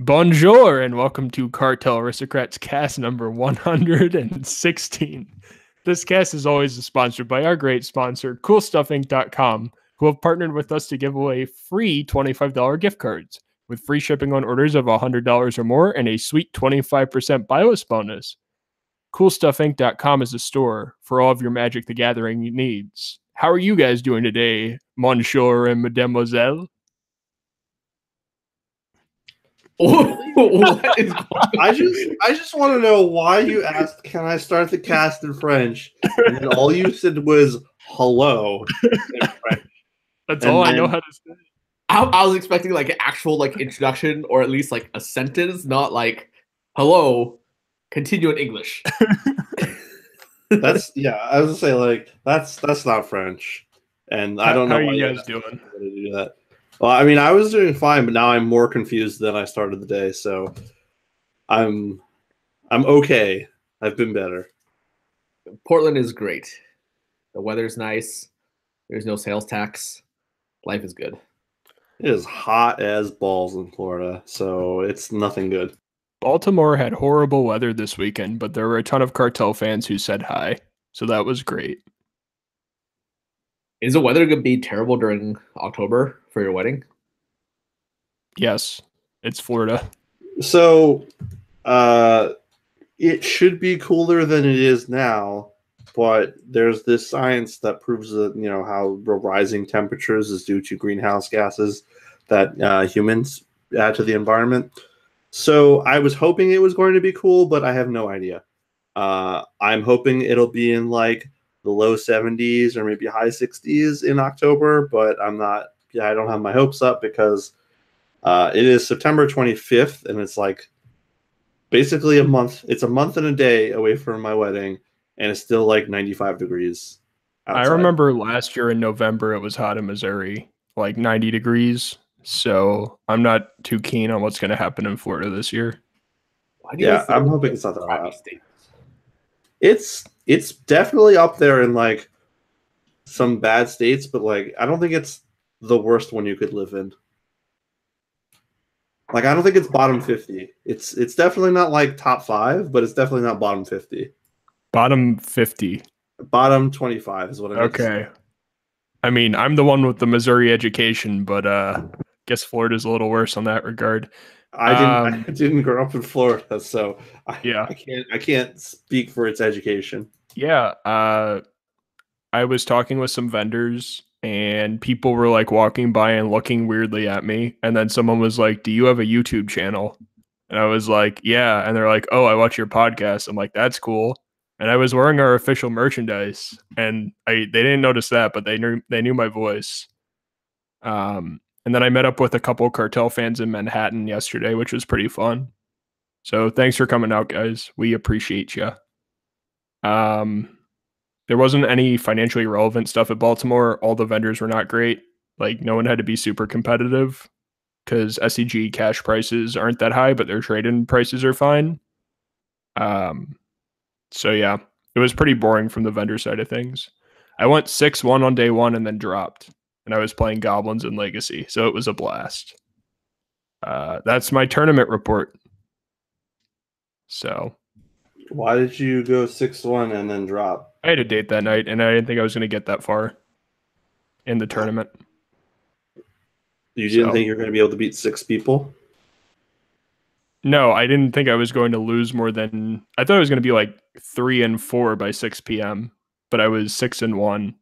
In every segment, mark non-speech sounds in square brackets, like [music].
Bonjour and welcome to Cartel Aristocrats cast number 116. This cast is always sponsored by our great sponsor, CoolStuffInc.com, who have partnered with us to give away free $25 gift cards with free shipping on orders of $100 or more and a sweet 25% BIOS bonus. CoolStuffInc.com is a store for all of your Magic the Gathering needs. How are you guys doing today, Monsieur and Mademoiselle? [laughs] what is [laughs] I just I just want to know why you asked, can I start the cast in French? And then all you said was hello in French. That's And all I know how to say. I, I was expecting like an actual like introduction or at least like a sentence, not like hello, continue in English. [laughs] That's yeah, I was gonna say like that's that's not French. And I don't know How why are you guys doing? me to do that. Well, I mean, I was doing fine, but now I'm more confused than I started the day. So I'm I'm okay. I've been better. Portland is great. The weather's nice. There's no sales tax. Life is good. It is hot as balls in Florida, so it's nothing good. Baltimore had horrible weather this weekend, but there were a ton of cartel fans who said hi. So that was great. Is the weather gonna be terrible during October for your wedding? Yes, it's Florida. So uh it should be cooler than it is now, but there's this science that proves that you know how rising temperatures is due to greenhouse gases that uh, humans add to the environment. So I was hoping it was going to be cool, but I have no idea. Uh, I'm hoping it'll be in like the low 70s or maybe high 60s in October, but I'm not. Yeah, I don't have my hopes up because uh, it is September 25th, and it's like basically a month. It's a month and a day away from my wedding, and it's still like 95 degrees. I remember last year in November it was hot in Missouri, like 90 degrees. So I'm not too keen on what's going to happen in Florida this year. Yeah, I'm hoping it's not that crappy hot. It's it's definitely up there in like some bad states, but like I don't think it's the worst one you could live in. Like I don't think it's bottom 50. It's it's definitely not like top 5, but it's definitely not bottom 50. Bottom 50. Bottom 25 is what I. Okay. I mean, I'm the one with the Missouri education, but uh guess Florida's a little worse on that regard. I didn't Um, I [laughs] didn't grow up in Florida, so I, Yeah. I can't I can't speak for its education. Yeah, uh I was talking with some vendors and people were like walking by and looking weirdly at me and then someone was like, "Do you have a YouTube channel?" And I was like, "Yeah." And they're like, "Oh, I watch your podcast." I'm like, "That's cool." And I was wearing our official merchandise and I they didn't notice that, but they knew they knew my voice. Um and then I met up with a couple cartel fans in Manhattan yesterday, which was pretty fun. So thanks for coming out, guys. We appreciate you. Um, there wasn't any financially relevant stuff at Baltimore. All the vendors were not great. Like no one had to be super competitive because SCG cash prices aren't that high, but their trade-in prices are fine. Um, so yeah, it was pretty boring from the vendor side of things. I went six one on day one and then dropped, and I was playing goblins and legacy, so it was a blast. Uh, that's my tournament report. So Why did you go 6-1 and then drop? I had a date that night, and I didn't think I was going to get that far in the tournament. You didn't So- think you were going to be able to beat 6 people? No, I didn't think I was going to lose more than I thought I was going to be like three and four by six p.m. But I was six and one,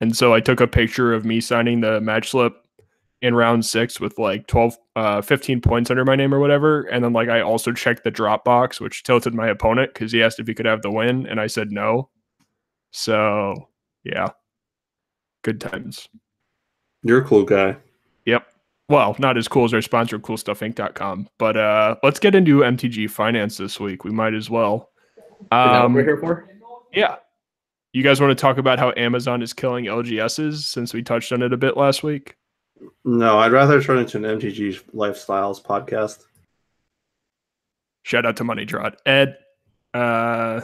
and so I took a picture of me signing the match slip in round six with like 12, uh, 15 points under my name or whatever, and then like I also checked the drop box, which tilted my opponent because he asked if he could have the win, and I said no. So yeah, good times. You're a cool guy. Yep. Well, not as cool as our sponsor, coolstuffinc.com. But uh, let's get into MTG Finance this week. We might as well. Is that what Um, we're here for? yeah. You guys want to talk about how Amazon is killing LGSs since we touched on it a bit last week? No, I'd rather turn into an MTG Lifestyles podcast. Shout out to Money Trot. Ed, uh,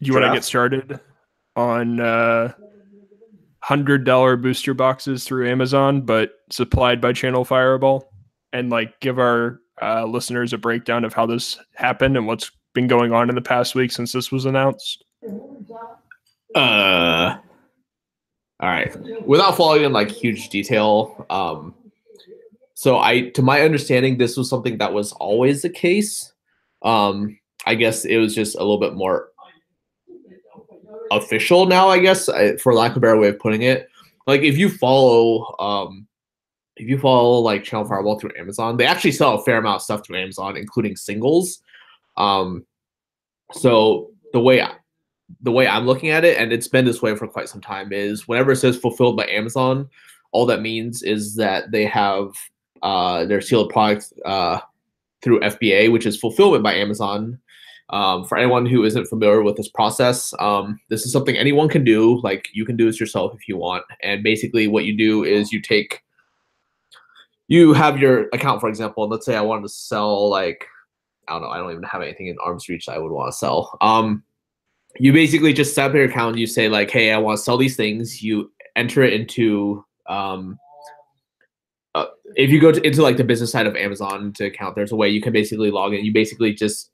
you want to get started on uh, $100 booster boxes through Amazon, but supplied by Channel Fireball? and like give our uh, listeners a breakdown of how this happened and what's been going on in the past week since this was announced? Uh, all right. Without following in like huge detail, um, so I, to my understanding, this was something that was always the case. Um, I guess it was just a little bit more official now. I guess, for lack of a better way of putting it. Like if you follow, um, if you follow like Channel Fireball through Amazon, they actually sell a fair amount of stuff through Amazon, including singles. Um, so the way I, the way I'm looking at it, and it's been this way for quite some time, is whenever it says fulfilled by Amazon, all that means is that they have uh, their sealed products uh, through FBA, which is fulfillment by Amazon. Um, for anyone who isn't familiar with this process, um, this is something anyone can do. Like you can do this yourself if you want. And basically, what you do is you take, you have your account, for example, and let's say I wanted to sell like, I don't know, I don't even have anything in arm's reach that I would want to sell. Um, you basically just set up your account. You say like, hey, I want to sell these things. You enter it into um, uh, if you go to, into like the business side of Amazon to account, there's a way you can basically log in. You basically just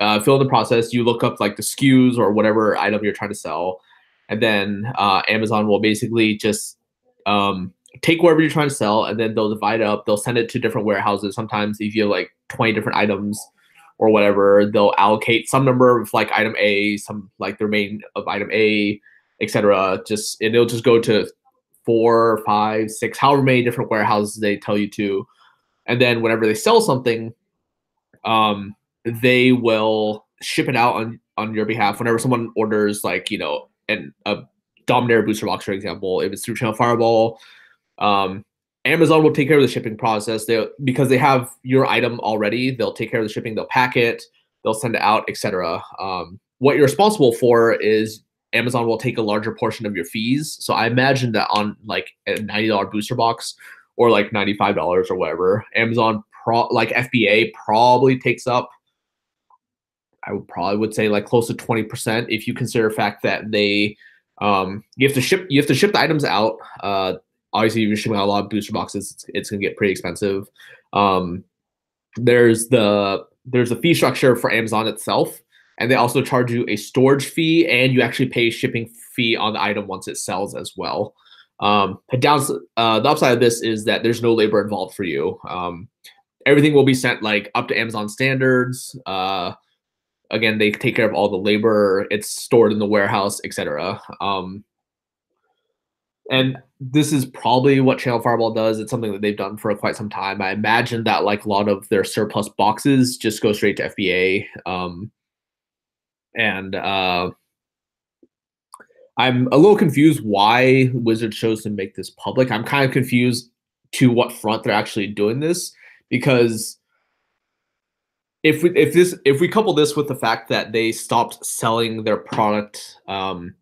uh, fill in the process. You look up like the SKUs or whatever item you're trying to sell, and then uh, Amazon will basically just um, take whatever you're trying to sell, and then they'll divide it up. They'll send it to different warehouses. Sometimes if you have like 20 different items or whatever, they'll allocate some number of like item A, some like the remaining of item A, etc. Just and it'll just go to four, five, six, however many different warehouses they tell you to. And then whenever they sell something, um, they will ship it out on, on your behalf. Whenever someone orders like, you know, an, a Dominaria booster box, for example, if it's through Channel Fireball, um, Amazon will take care of the shipping process. They because they have your item already, they'll take care of the shipping, they'll pack it, they'll send it out, etc. Um, what you're responsible for is Amazon will take a larger portion of your fees. So I imagine that on like a $90 booster box or like $95 or whatever, Amazon pro like FBA probably takes up I would probably would say like close to 20% if you consider the fact that they um you have to ship you have to ship the items out. Uh obviously if you're shipping out a lot of booster boxes, it's, it's gonna get pretty expensive. Um there's the there's a fee structure for Amazon itself and they also charge you a storage fee and you actually pay shipping fee on the item once it sells as well. Um, the, downs- uh, the upside of this is that there's no labor involved for you. Um, everything will be sent like up to Amazon standards. Uh, again, they take care of all the labor. It's stored in the warehouse, etc. Um, and this is probably what Channel Fireball does. It's something that they've done for quite some time. I imagine that like a lot of their surplus boxes just go straight to FBA. Um, and uh, I'm a little confused why Wizard chose to make this public. I'm kind of confused to what front they're actually doing this because if we if this if we couple this with the fact that they stopped selling their product um,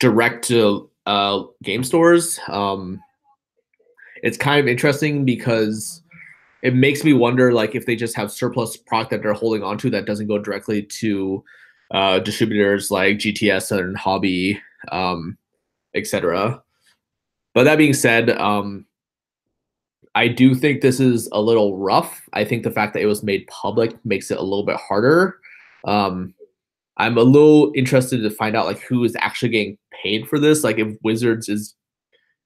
direct to uh, game stores, um, it's kind of interesting because it makes me wonder like if they just have surplus product that they're holding onto that doesn't go directly to uh, distributors like GTS and Hobby, um, etc. But that being said, um, I do think this is a little rough. I think the fact that it was made public makes it a little bit harder. Um, I'm a little interested to find out like who is actually getting paid for this. Like if Wizards is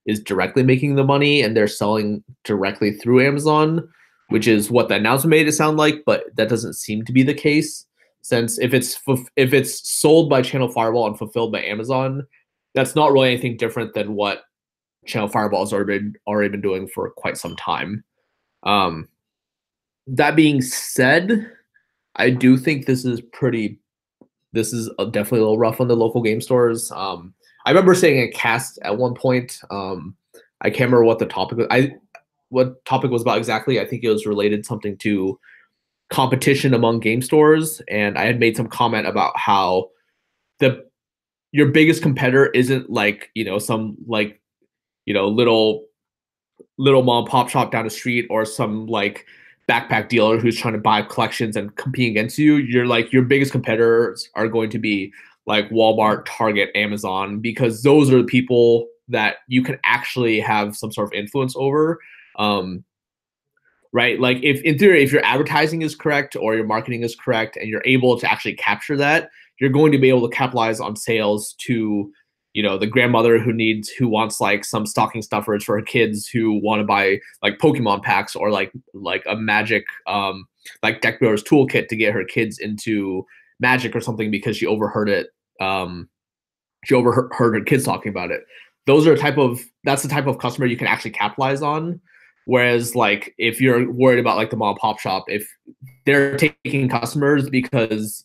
is directly making the money and they're selling directly through Amazon, which is what the announcement made it sound like, but that doesn't seem to be the case since if it's if it's sold by Channel Fireball and fulfilled by Amazon, that's not really anything different than what Channel Fireball has already been already been doing for quite some time. Um, that being said, I do think this is pretty. This is definitely a little rough on the local game stores. Um, I remember saying a cast at one point. Um, I can't remember what the topic. Was. I what topic was about exactly. I think it was related something to competition among game stores and i had made some comment about how the your biggest competitor isn't like you know some like you know little little mom pop shop down the street or some like backpack dealer who's trying to buy collections and compete against you. You're like your biggest competitors are going to be like walmart target amazon because those are the people that you can actually have some sort of influence over. Um right? Like if in theory, if your advertising is correct or your marketing is correct and you're able to actually capture that, you're going to be able to capitalize on sales to you know the grandmother who needs who wants like some stocking stuffers for her kids who want to buy like pokemon packs or like like a magic um like deck builder's toolkit to get her kids into magic or something because she overheard it um she overheard her kids talking about it those are a type of that's the type of customer you can actually capitalize on whereas like if you're worried about like the mom pop shop if they're taking customers because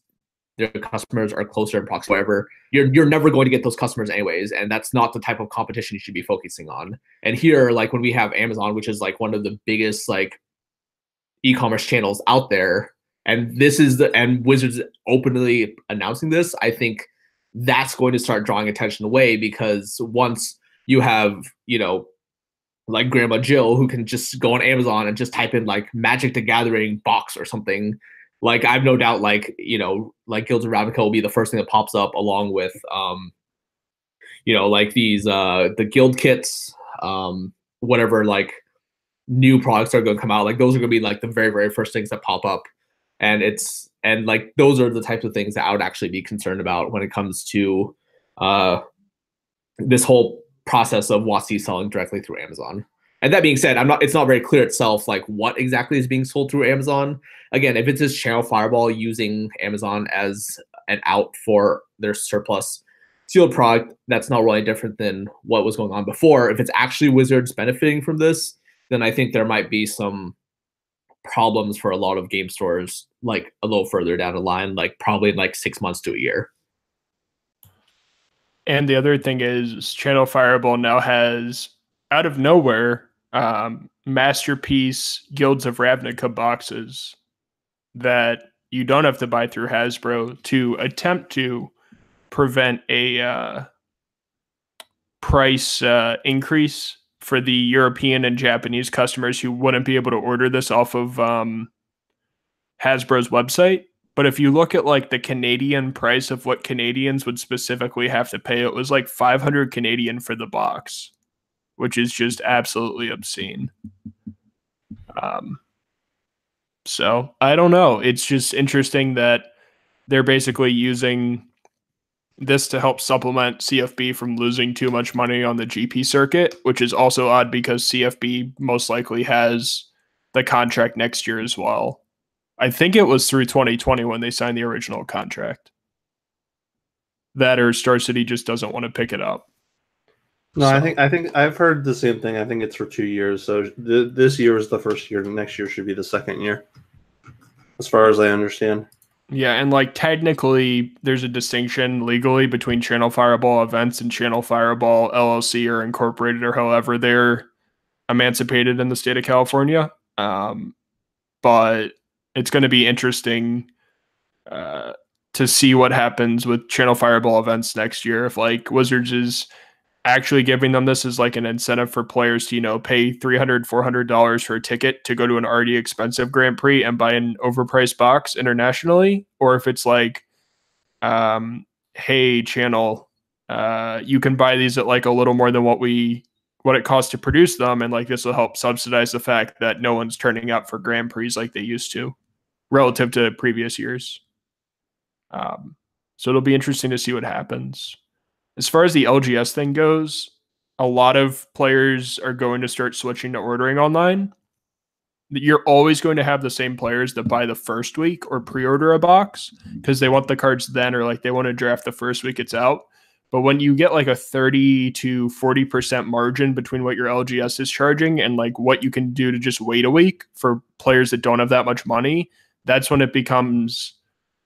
their customers are closer proximity, whatever, you're you're never going to get those customers anyways, and that's not the type of competition you should be focusing on. And here, like when we have Amazon, which is like one of the biggest like e-commerce channels out there, and this is the and Wizards openly announcing this, I think that's going to start drawing attention away because once you have, you know, like Grandma Jill who can just go on Amazon and just type in like Magic the Gathering box or something. Like I've no doubt like you know like Guilds of Ravnica will be the first thing that pops up along with um you know like these uh the guild kits um whatever like new products are going to come out. Like those are going to be like the very very first things that pop up. And it's and like those are the types of things that I would actually be concerned about when it comes to uh this whole process of WotC selling directly through Amazon. And that being said, I'm not. It's not very clear itself, like what exactly is being sold through Amazon. Again, if it's just Channel Fireball using Amazon as an out for their surplus sealed product, that's not really different than what was going on before. If it's actually Wizards benefiting from this, then I think there might be some problems for a lot of game stores, like a little further down the line, like probably like six months to a year. And the other thing is, Channel Fireball now has out of nowhere um, masterpiece Guilds of Ravnica boxes that you don't have to buy through Hasbro to attempt to prevent a uh, price uh, increase for the European and Japanese customers who wouldn't be able to order this off of um, Hasbro's website. But if you look at like the Canadian price of what Canadians would specifically have to pay, it was like 500 Canadian for the box which is just absolutely obscene. Um, so I don't know. It's just interesting that they're basically using this to help supplement CFB from losing too much money on the GP circuit, which is also odd because CFB most likely has the contract next year as well. I think it was through 2020 when they signed the original contract. That or Star City just doesn't want to pick it up. No, so. I think I think I've heard the same thing. I think it's for two years. So th- this year is the first year. Next year should be the second year, as far as I understand. Yeah, and like technically, there's a distinction legally between Channel Fireball events and Channel Fireball LLC or incorporated or however they're emancipated in the state of California. Um, but it's going to be interesting uh, to see what happens with Channel Fireball events next year. If like Wizards is actually giving them this as like an incentive for players to you know pay 300 400 dollars for a ticket to go to an already expensive grand prix and buy an overpriced box internationally or if it's like um hey channel uh you can buy these at like a little more than what we what it costs to produce them and like this will help subsidize the fact that no one's turning up for grand prix like they used to relative to previous years um so it'll be interesting to see what happens as far as the LGS thing goes, a lot of players are going to start switching to ordering online. You're always going to have the same players that buy the first week or pre-order a box because they want the cards then or like they want to draft the first week it's out. But when you get like a 30 to 40% margin between what your LGS is charging and like what you can do to just wait a week for players that don't have that much money, that's when it becomes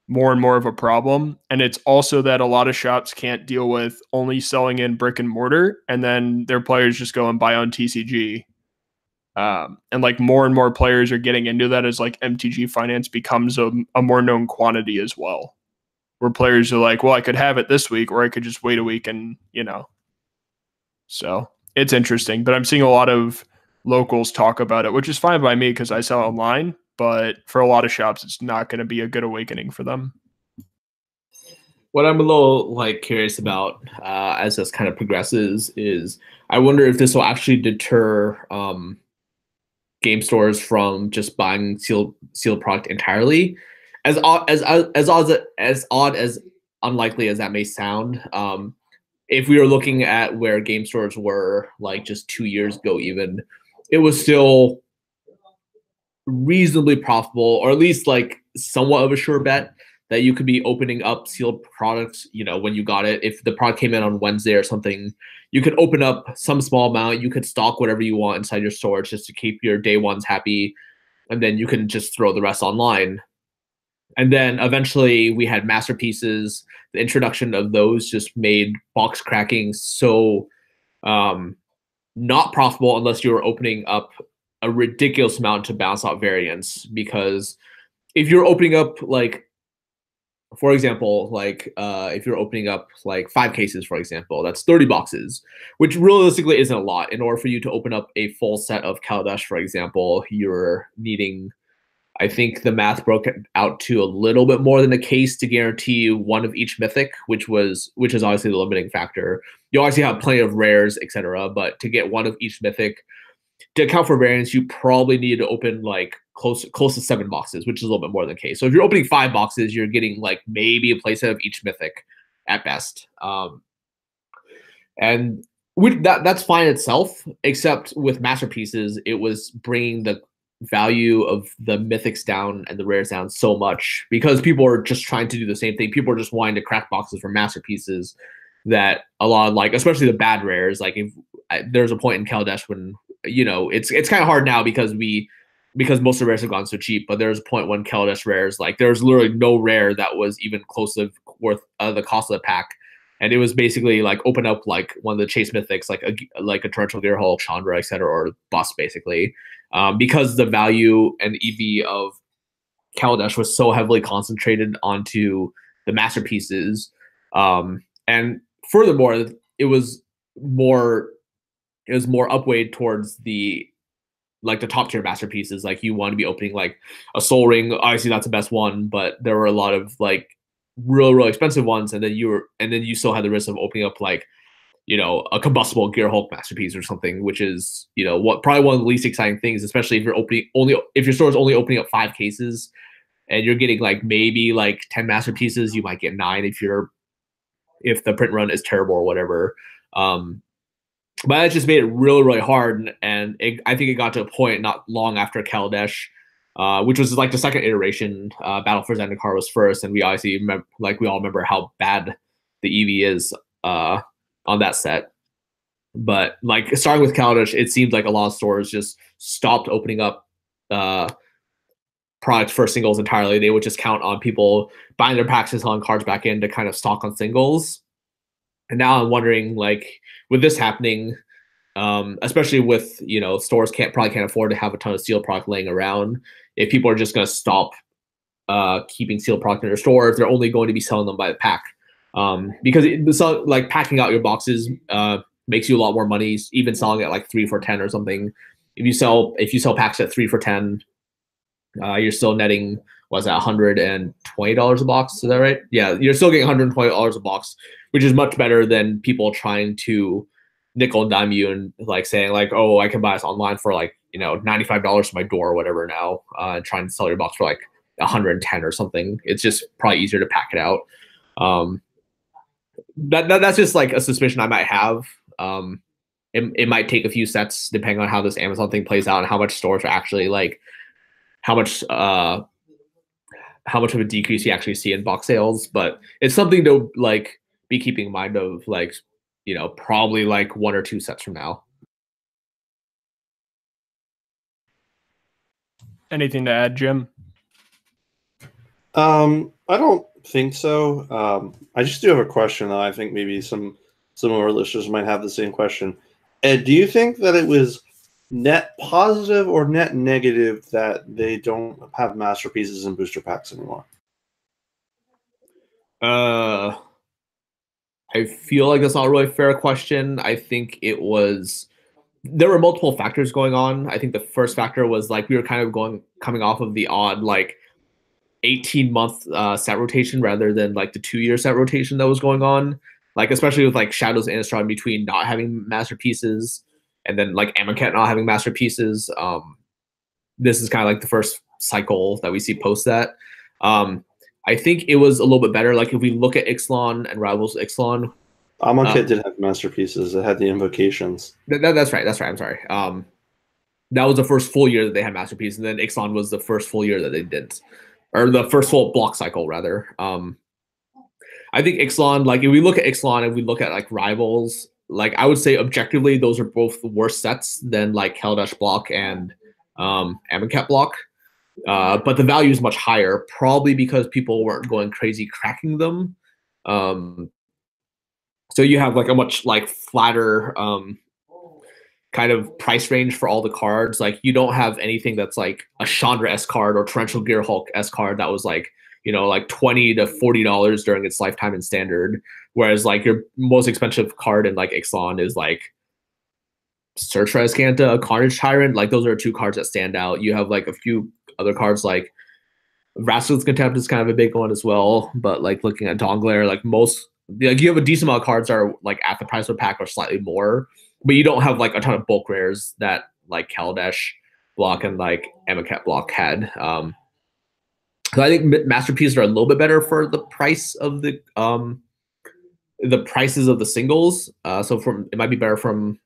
more and more of a problem. And it's also that a lot of shops can't deal with only selling in brick and mortar, and then their players just go and buy on TCG. Um, and like more and more players are getting into that as like MTG finance becomes a, a more known quantity as well. Where players are like, well, I could have it this week, or I could just wait a week and, you know. So it's interesting. But I'm seeing a lot of locals talk about it, which is fine by me because I sell online but for a lot of shops, it's not going to be a good awakening for them. What I'm a little like curious about uh, as this kind of progresses is I wonder if this will actually deter um, game stores from just buying sealed sealed product entirely. As odd as as odd as odd as unlikely as that may sound, um, if we were looking at where game stores were like just two years ago, even it was still reasonably profitable, or at least like somewhat of a sure bet that you could be opening up sealed products. You know, when you got it, if the product came in on Wednesday or something, you could open up some small amount. You could stock whatever you want inside your storage just to keep your day ones happy, and then you can just throw the rest online. And then eventually we had masterpieces. The introduction of those just made box cracking so um, not profitable unless you were opening up a ridiculous amount to balance out variance. Because if you're opening up like for example, like uh, if you're opening up like five cases, for example, that's 30 boxes, which realistically isn't a lot. In order for you to open up a full set of Kaladesh, for example, you're needing, I think the math broke out to a little bit more than a case to guarantee one of each mythic, which was which is obviously the limiting factor. You obviously have plenty of rares, etc., but to get one of each mythic, to account for variance, you probably need to open like close close to seven boxes, which is a little bit more than case. So if you're opening five boxes, you're getting like maybe a playset of each mythic at best. Um, and we, that that's fine itself, except with masterpieces, it was bringing the value of the mythics down and the rares down so much because people are just trying to do the same thing. People are just wanting to crack boxes for masterpieces that a lot of like, especially the bad rares. Like if I, there's a point in Kaladesh when you know it's it's kind of hard now because we because most of the rares have gone so cheap. But there's a point when Kaladesh rares, like there's literally no rare that was even close to worth uh, the cost of the pack. And it was basically like open up like one of the chase mythics, like a like a torrential gearhulk, Chandra, etc., or bust basically, um, because the value and EV of Kaladesh was so heavily concentrated onto the masterpieces, um, and furthermore, it was more it was more upweighed towards the like the top tier masterpieces. Like you want to be opening like a Sol Ring. Obviously, that's the best one, but there were a lot of like real, real expensive ones, and then you were, and then you still had the risk of opening up like you know a combustible Gear Hulk masterpiece or something, which is you know what probably one of the least exciting things, especially if you're opening only if your store is only opening up five cases and you're getting like maybe like 10 masterpieces you might get nine if you're if the print run is terrible or whatever um but that just made it really, really hard. And it, I think it got to a point not long after Kaladesh, uh, which was like the second iteration. Uh, Battle for Zendikar was first, and we obviously like we all remember how bad the EV is uh, on that set. But like starting with Kaladesh, it seemed like a lot of stores just stopped opening up uh, products for singles entirely. They would just count on people buying their packs and selling cards back in to kind of stock on singles. And now I'm wondering, like, with this happening, um, especially with you know stores can't probably can't afford to have a ton of sealed product laying around. If people are just going to stop uh, keeping sealed product in their store, if they're only going to be selling them by the pack. Um, because it, so, like packing out your boxes uh, makes you a lot more money. Even selling at like three for ten or something. If you sell if you sell packs at three for ten, uh, you're still netting was that hundred and twenty dollars a box? Is that right? Yeah, you're still getting hundred and twenty dollars a box, which is much better than people trying to nickel and dime you and like saying like, oh, I can buy this online for like you know ninety five dollars to my door or whatever now, uh, and trying to sell your box for like hundred and ten or something. It's just probably easier to pack it out. Um, that, that that's just like a suspicion I might have. Um, it, it might take a few sets depending on how this Amazon thing plays out and how much stores are actually like how much uh how much of a decrease you actually see in box sales, but it's something to like be keeping in mind of like, you know, probably like one or two sets from now. Anything to add, Jim? Um, I don't think so. Um, I just do have a question though. I think maybe some some of our listeners might have the same question. Ed, do you think that it was net positive or net negative that they don't have masterpieces and booster packs anymore? Uh, I feel like that's not a really fair question. I think it was there were multiple factors going on. I think the first factor was like we were kind of going coming off of the odd like 18 month uh, set rotation rather than like the two year set rotation that was going on. Like especially with like Shadows and Innistrad between not having masterpieces and then like Amonkhet not having masterpieces. Um, this is kind of like the first cycle that we see post that. Um, I think it was a little bit better. Like if we look at Ixalan and Rivals Ixalan, Amonkhet Um, did have masterpieces. It had the invocations. Th- that, that's right. That's right. I'm sorry. Um, that was the first full year that they had masterpiece, and then Ixalan was the first full year that they didn't, or the first full block cycle rather. Um, I think Ixalan, like if we look at Ixalan and we look at like rivals, like I would say objectively, those are both the worse sets than like Kaladesh block and um, Amonkhet block. Uh, but the value is much higher, probably because people weren't going crazy cracking them. Um, so you have like a much like flatter um, kind of price range for all the cards. Like you don't have anything that's like a Chandra S card or Torrential Gear Hulk S card that was like you know like twenty to forty dollars during its lifetime in standard. Whereas like your most expensive card in like Ixalan is like Search for Azcanta, Carnage Tyrant. Like those are two cards that stand out. You have like a few other cards like Vraska's Contempt is kind of a big one as well. But like looking at Donglair, like most like you have a decent amount of cards are like at the price of a pack or slightly more, but you don't have like a ton of bulk rares that like Kaladesh block and like Amonkhet block had. Um, so I think masterpieces are a little bit better for the price of the um the prices of the singles. Uh, so from it might be better from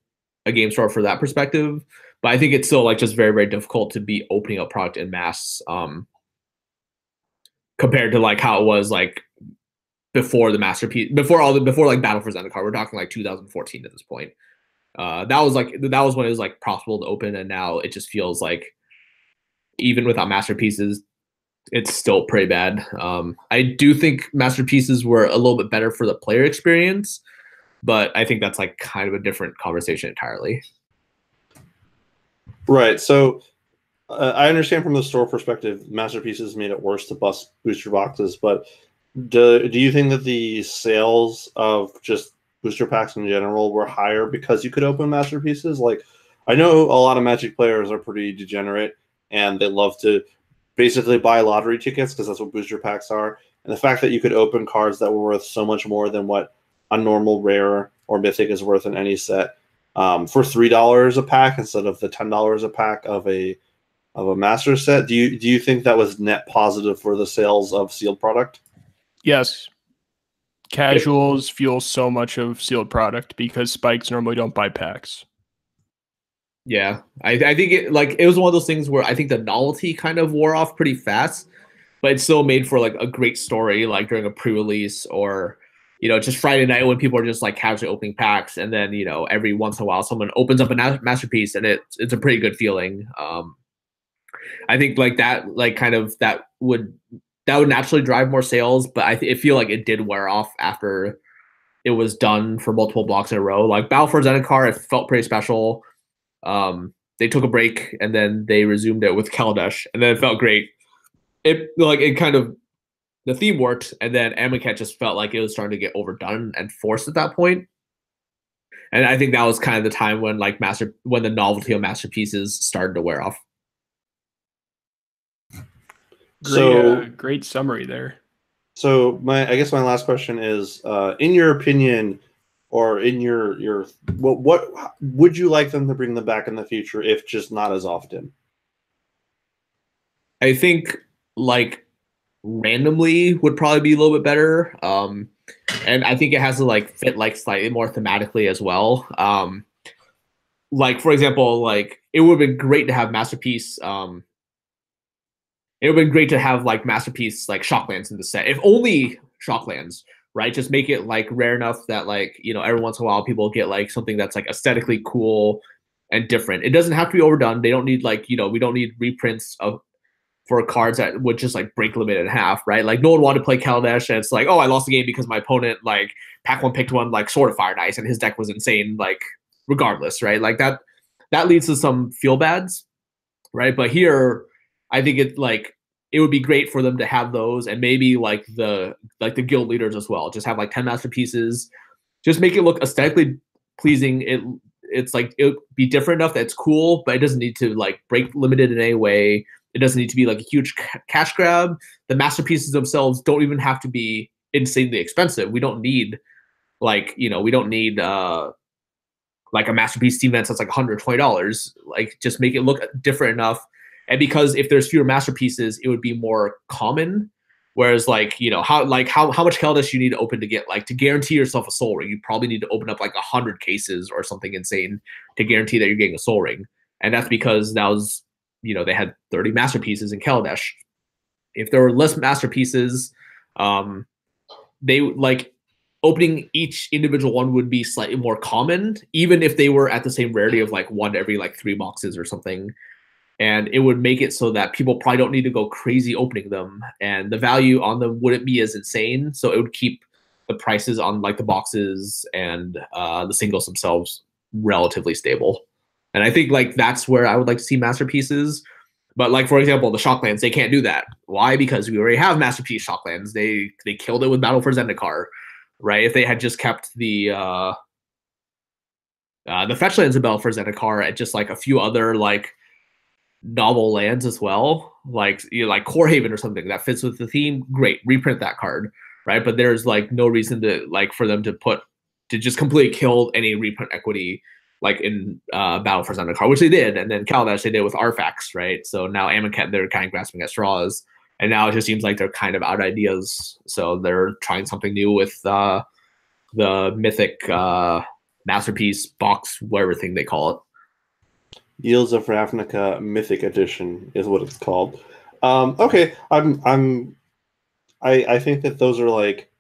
a game store for that perspective, but I think it's still like just very very difficult to be opening up product in mass um compared to like how it was like before the masterpiece before all the before like battle for zendikar. We're talking like 2014 at this point. Uh that was like that was when it was like profitable to open and now it just feels like even without masterpieces it's still pretty bad. Um i do think masterpieces were a little bit better for the player experience but i think that's like kind of a different conversation entirely Right. So uh, I understand from the store perspective, masterpieces made it worse to bust booster boxes, but do, do you think that the sales of just booster packs in general were higher because you could open masterpieces? Like, I know a lot of Magic players are pretty degenerate and they love to basically buy lottery tickets because that's what booster packs are. And the fact that you could open cards that were worth so much more than what a normal rare or mythic is worth in any set um, for three dollars a pack instead of the ten dollars a pack of a of a master set. Do you do you think that was net positive for the sales of sealed product? Yes. Casuals fuel so much of sealed product because spikes normally don't buy packs. Yeah, I, I think it like it was one of those things where I think the novelty kind of wore off pretty fast, but it still made for like a great story, like during a pre-release or you know just Friday night when people are just like casually opening packs, and then you know every once in a while someone opens up a masterpiece and it it's a pretty good feeling. Um, I think like that like kind of that would that would naturally drive more sales, but I, th- I feel like it did wear off after it was done for multiple blocks in a row. Like Battle for Zendikar, it felt pretty special. Um, they took a break and then they resumed it with Kaladesh, and then it felt great. It like it kind of the theme worked, and then Amonkhet just felt like it was starting to get overdone and forced at that point. And I think that was kind of the time when like master when the novelty of masterpieces started to wear off. Great, So- uh, great summary there. So my I guess my last question is, uh, in your opinion, or in your your what what would you like them to bring them back in the future, if just not as often? I think like randomly would probably be a little bit better. Um, and I think it has to like fit like slightly more thematically as well. Um, like for example, like it would have been great to have masterpiece. Um, it would have been great to have like masterpiece like shocklands in the set. If only shocklands, right? Just make it like rare enough that like you know every once in a while people get like something that's like aesthetically cool and different. It doesn't have to be overdone. They don't need like you know we don't need reprints of for cards that would just like break limit in half, right? Like no one wanted to play Kaladesh, and it's like, oh, I lost the game because my opponent like pack one picked one like Sword of Fire and Ice, and his deck was insane. Like regardless, right? Like that that leads to some feel bads, right? But here, I think it like it would be great for them to have those, and maybe like the like the guild leaders as well. Just have like ten masterpieces, just make it look aesthetically pleasing. It it's like it would be different enough that it's cool, but it doesn't need to like break limited in any way. It doesn't need to be like a huge ca- cash grab. The masterpieces themselves don't even have to be insanely expensive. We don't need like, you know, we don't need uh like a masterpiece team that's like $120. Like just make it look different enough and because if there's fewer masterpieces, it would be more common. Whereas like you know how like how how much Kaladesh you need to open to get like to guarantee yourself a sol ring, you probably need to open up like a hundred cases or something insane to guarantee that you're getting a sol ring, and that's because that was you know they had 30 masterpieces in Kaladesh. If there were less masterpieces, um, they like opening each individual one would be slightly more common, even if they were at the same rarity of like one every like three boxes or something. And it would make it so that people probably don't need to go crazy opening them, and the value on them wouldn't be as insane. So it would keep the prices on like the boxes and uh, the singles themselves relatively stable. And I think like that's where I would like to see masterpieces. But like for example, the Shocklands, they can't do that. Why? Because we already have masterpiece Shocklands. They they killed it with Battle for Zendikar right? If they had just kept the uh, uh, the fetch lands Battle for Zendikar and just like a few other like novel lands as well, like you know, like Kor Haven or something that fits with the theme, great, reprint that card, right? But there's like no reason to like for them to put to just completely kill any reprint equity like in uh, Battle for Zendikar, which they did, and then Kaladesh they did with Arfax, right? So now Amonkhet they're kind of grasping at straws and now it just seems like they're kind of out of ideas. So they're trying something new with uh, the mythic uh, masterpiece box, whatever thing they call it. Guilds of Ravnica Mythic Edition is what it's called. Um, okay, I'm I'm I I think that those are like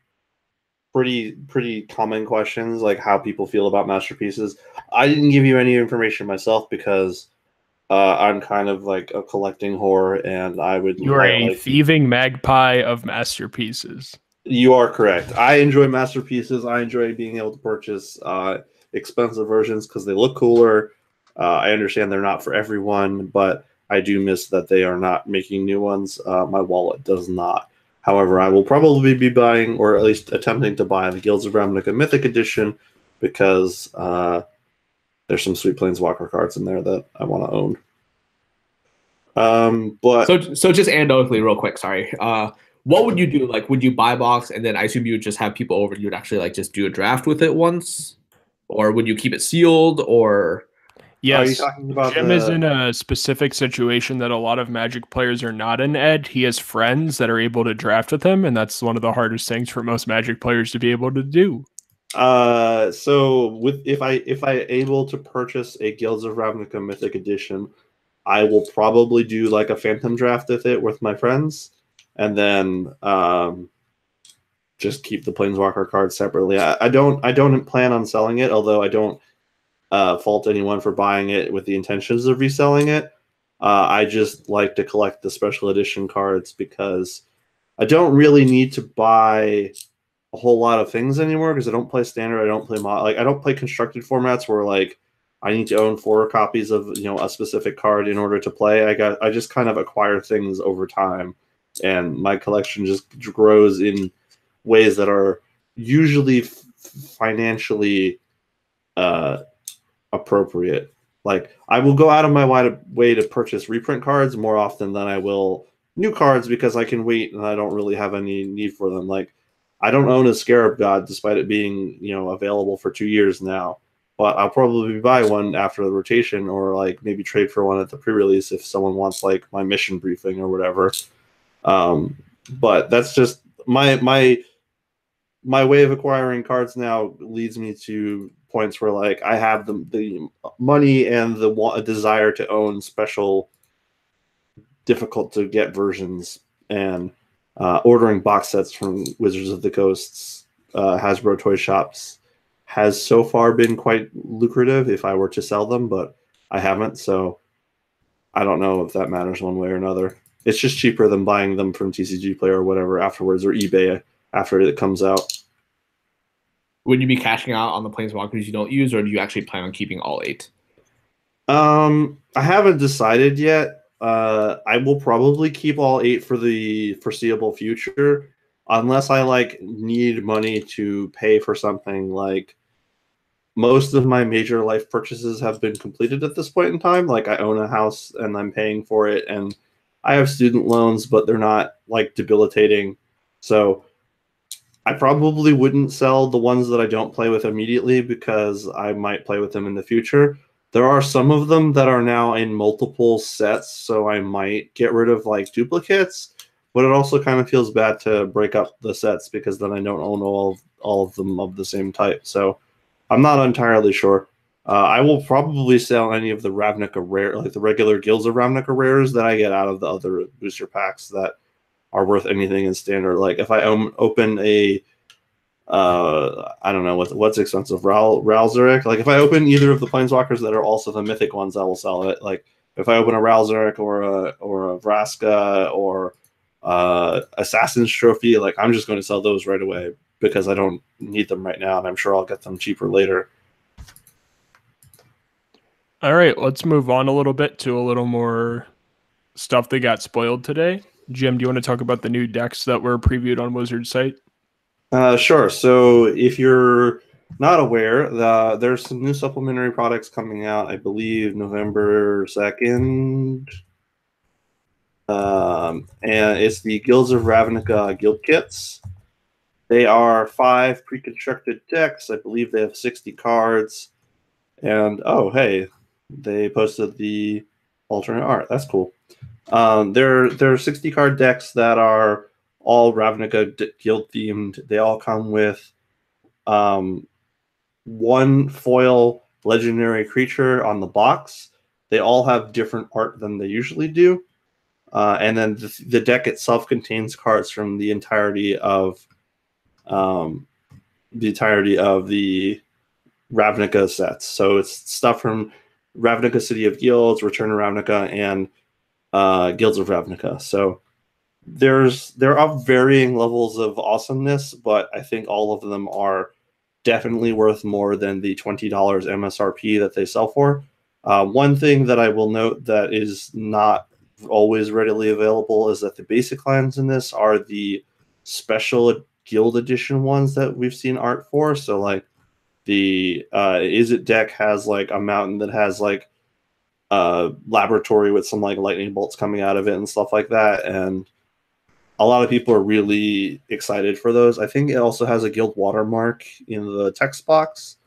pretty pretty common questions, like how people feel about masterpieces. I didn't give you any information myself because uh, I'm kind of like a collecting whore, and I would. You are a like, thieving magpie of masterpieces. You are correct. I enjoy masterpieces. I enjoy being able to purchase uh, expensive versions because they look cooler. Uh, I understand they're not for everyone, but I do miss that they are not making new ones. Uh, my wallet does not. However, I will probably be buying, or at least attempting to buy, the Guilds of Ravnica Mythic Edition because uh, there's some sweet planeswalker cards in there that I want to own. Um, but so so just anecdotally, real quick, sorry. Uh, what would you do? Like, would you buy box and then I assume you would just have people over? You would actually like just do a draft with it once, or would you keep it sealed? Or yes, Jim the... is in a specific situation that a lot of Magic players are not in. Ed, he has friends that are able to draft with him, and that's one of the hardest things for most Magic players to be able to do. Uh, so with if I if I able to purchase a Guilds of Ravnica Mythic Edition, I will probably do like a Phantom draft with it with my friends, and then um, just keep the Planeswalker cards separately. I, I don't I don't plan on selling it, although I don't uh, fault anyone for buying it with the intentions of reselling it. Uh, I just like to collect the special edition cards because I don't really need to buy a whole lot of things anymore because I don't play standard. I don't play mod. Like I don't play constructed formats where like I need to own four copies of you know a specific card in order to play. I got I just kind of acquire things over time, and my collection just grows in ways that are usually f- financially uh, appropriate. Like I will go out of my way to purchase reprint cards more often than I will new cards because I can wait and I don't really have any need for them. Like I don't own a Scarab God, despite it being you know available for two years now. But I'll probably buy one after the rotation, or like maybe trade for one at the pre-release if someone wants like my mission briefing or whatever. Um, but that's just my my my way of acquiring cards now leads me to points where like I have the the money and the a desire to own special difficult to get versions and uh, ordering box sets from Wizards of the Coast's uh, Hasbro toy shops has so far been quite lucrative if I were to sell them, but I haven't, so I don't know if that matters one way or another. It's just cheaper than buying them from TCG Player or whatever afterwards, or eBay after it comes out. Would you be cashing out on the planeswalkers you don't use, or do you actually plan on keeping all eight? Um, I haven't decided yet. Uh, I will probably keep all eight for the foreseeable future, unless I like need money to pay for something. Like most of my major life purchases have been completed at this point in time. Like I own a house and I'm paying for it, and I have student loans, but they're not like debilitating. So I probably wouldn't sell the ones that I don't play with immediately because I might play with them in the future. There are some of them that are now in multiple sets, so I might get rid of like duplicates. But it also kind of feels bad to break up the sets because then I don't own all of, all of them of the same type. So I'm not entirely sure. Uh, I will probably sell any of the Ravnica rare, like the regular Guilds of Ravnica rares that I get out of the other booster packs that are worth anything in standard. Like if I open a uh I don't know what what's expensive Ral Ralzeric. Like if I open either of the planeswalkers that are also the mythic ones, I will sell it. Like if I open a Ral Zarek or a or a Vraska or uh Assassin's Trophy, like I'm just going to sell those right away because I don't need them right now, and I'm sure I'll get them cheaper later. All right, let's move on a little bit to a little more stuff that got spoiled today. Jim, do you want to talk about the new decks that were previewed on Wizard site? Uh, sure. So if you're not aware, the, there's some new supplementary products coming out. I believe November second, um, and it's the Guilds of Ravnica guild kits. They are five pre-constructed decks. I believe they have 60 cards. And oh, hey, they posted the alternate art. That's cool. Um, there, there are 60 card decks that are all Ravnica guild themed. They all come with um, one foil legendary creature on the box. They all have different art than they usually do. Uh, and then the, the, deck itself contains cards from the entirety of um, the entirety of the Ravnica sets. So it's stuff from Ravnica City of Guilds, Return to Ravnica, and uh, Guilds of Ravnica. So there's there are varying levels of awesomeness, but I think all of them are definitely worth more than the twenty dollars MSRP that they sell for. Uh, one thing that I will note that is not always readily available is that the basic lines in this are the special guild edition ones that we've seen art for. So like the uh, it deck has like a mountain that has like a laboratory with some like lightning bolts coming out of it and stuff like that, and a lot of people are really excited for those. I think it also has a guild watermark in the text box,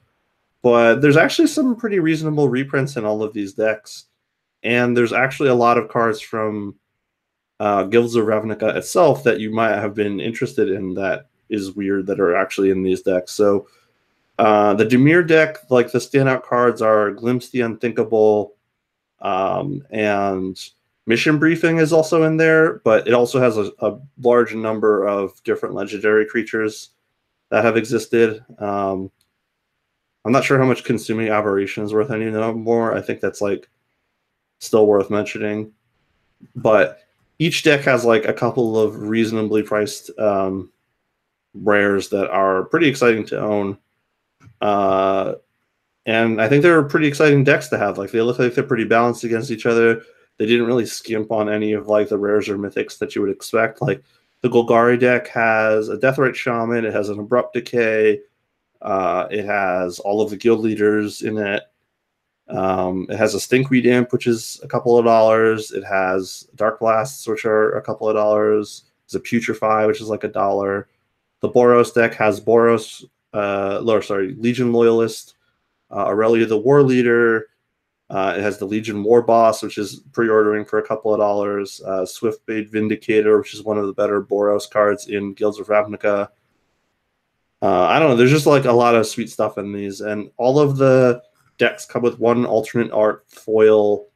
but there's actually some pretty reasonable reprints in all of these decks, and there's actually a lot of cards from uh, Guilds of Ravnica itself that you might have been interested in that is weird that are actually in these decks. So uh, the Dimir deck, like the standout cards are Glimpse the Unthinkable, um, and Mission Briefing is also in there, but it also has a, a large number of different legendary creatures that have existed. Um, I'm not sure how much Consuming Aberration is worth any more. I think that's like still worth mentioning, but each deck has like a couple of reasonably priced um, rares that are pretty exciting to own. Uh, and I think they're pretty exciting decks to have. Like they look like they're pretty balanced against each other. They didn't really skimp on any of like the rares or mythics that you would expect. Like the Golgari deck has a Deathrite Shaman, it has an Abrupt Decay, uh, it has all of the guild leaders in it. Um, it has a Stinkweed Imp, which is a couple of dollars. It has Dark Blasts, which are a couple of dollars. It's a Putrefy, which is like a dollar. The Boros deck has Boros, uh, or sorry, Legion Loyalist, uh, Aurelia the War Leader. Uh, it has the Legion War Boss, which is pre-ordering for a couple of dollars. Uh, Swiftblade Vindicator, which is one of the better Boros cards in Guilds of Ravnica. Uh, I don't know. There's just like a lot of sweet stuff in these, and all of the decks come with one alternate art foil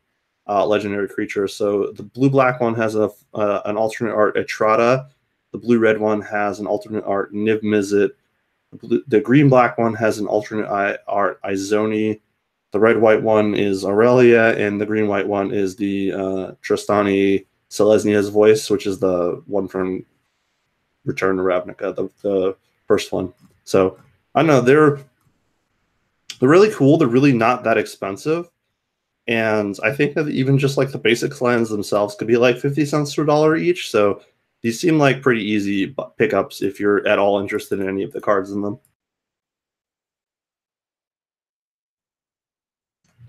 uh, legendary creature. So the blue black one has a uh, an alternate art Etrata. The blue red one has an alternate art Niv Mizzet. The green black one has an alternate art Izoni. The red white one is Aurelia, and the green white one is the uh, Trostani Selesnya's voice, which is the one from Return to Ravnica, the, the first one. So I don't know they're they're really cool. They're really not that expensive, and I think that even just like the basic lines themselves could be like fifty cents to a dollar each. So these seem like pretty easy pickups if you're at all interested in any of the cards in them.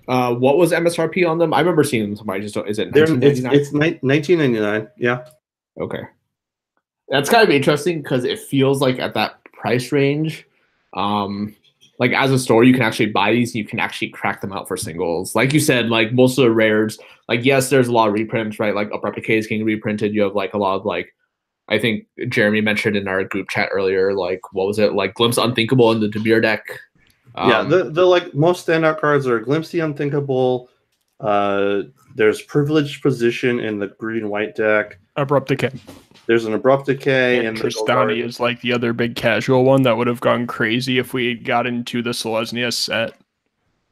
Uh, what was MSRP on them? I remember seeing them. Somebody just don't. Is it? It's it's nineteen ninety nine. Yeah. Okay. That's kind of interesting because it feels like at that price range, um, like as a store, you can actually buy these and you can actually crack them out for singles. Like you said, like most of the rares, like yes, there's a lot of reprints, right? Like Decay is getting reprinted. You have like a lot of like I think Jeremy mentioned in our group chat earlier, like what was it, like Glimpse Unthinkable in the Dimir deck. Um, yeah, the the like most standout cards are Glimpse the Unthinkable. Uh, there's Privileged Position in the green white deck. Abrupt Decay. There's an Abrupt Decay, and, Trostani is like the other big casual one that would have gone crazy if we got into the Selesnya set.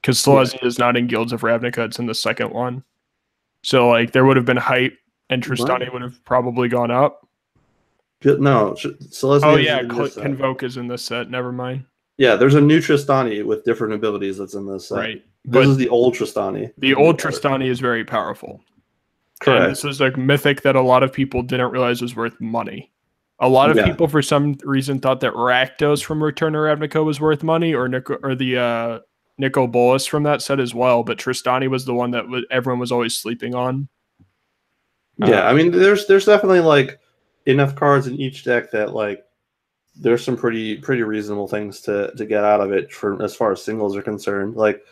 Because Selesnya yeah. is not in Guilds of Ravnica; it's in the second one. So like there would have been hype, and Trostani would have probably gone up. No, Selesnya. Oh yeah, Convoke is in this set. Never mind. Yeah, there's a new Trostani with different abilities that's in this set. Right. This but is the old Trostani. The old Trostani is very powerful. Correct. And this is a mythic that a lot of people didn't realize was worth money. A lot of yeah. people, for some reason, thought that Rakdos from Return to Ravnica was worth money, or Nico, or the uh, Nicol Bolas from that set as well. But Trostani was the one that w- everyone was always sleeping on. Yeah, uh, I mean, there's there's definitely like enough cards in each deck that like there's some pretty pretty reasonable things to to get out of it for as far as singles are concerned. Like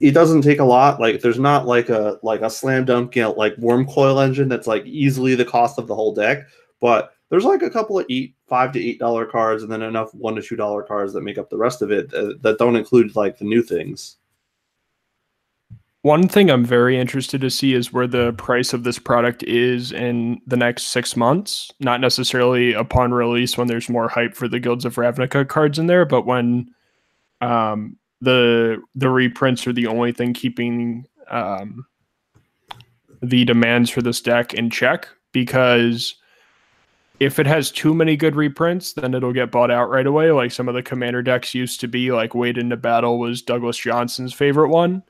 it doesn't take a lot. Like there's not like a like a slam dunk, you know, like Wurmcoil Engine that's like easily the cost of the whole deck. But there's like a couple of eight, five to eight dollar cards, and then enough one to two dollar cards that make up the rest of it that, that don't include like the new things. One thing I'm very interested to see is where the price of this product is in the next six months. Not necessarily upon release when there's more hype for the Guilds of Ravnica cards in there, but when um, the the reprints are the only thing keeping um, the demands for this deck in check. Because if it has too many good reprints, then it'll get bought out right away. Like some of the commander decks used to be. Like Wade into Battle was Douglas Johnson's favorite one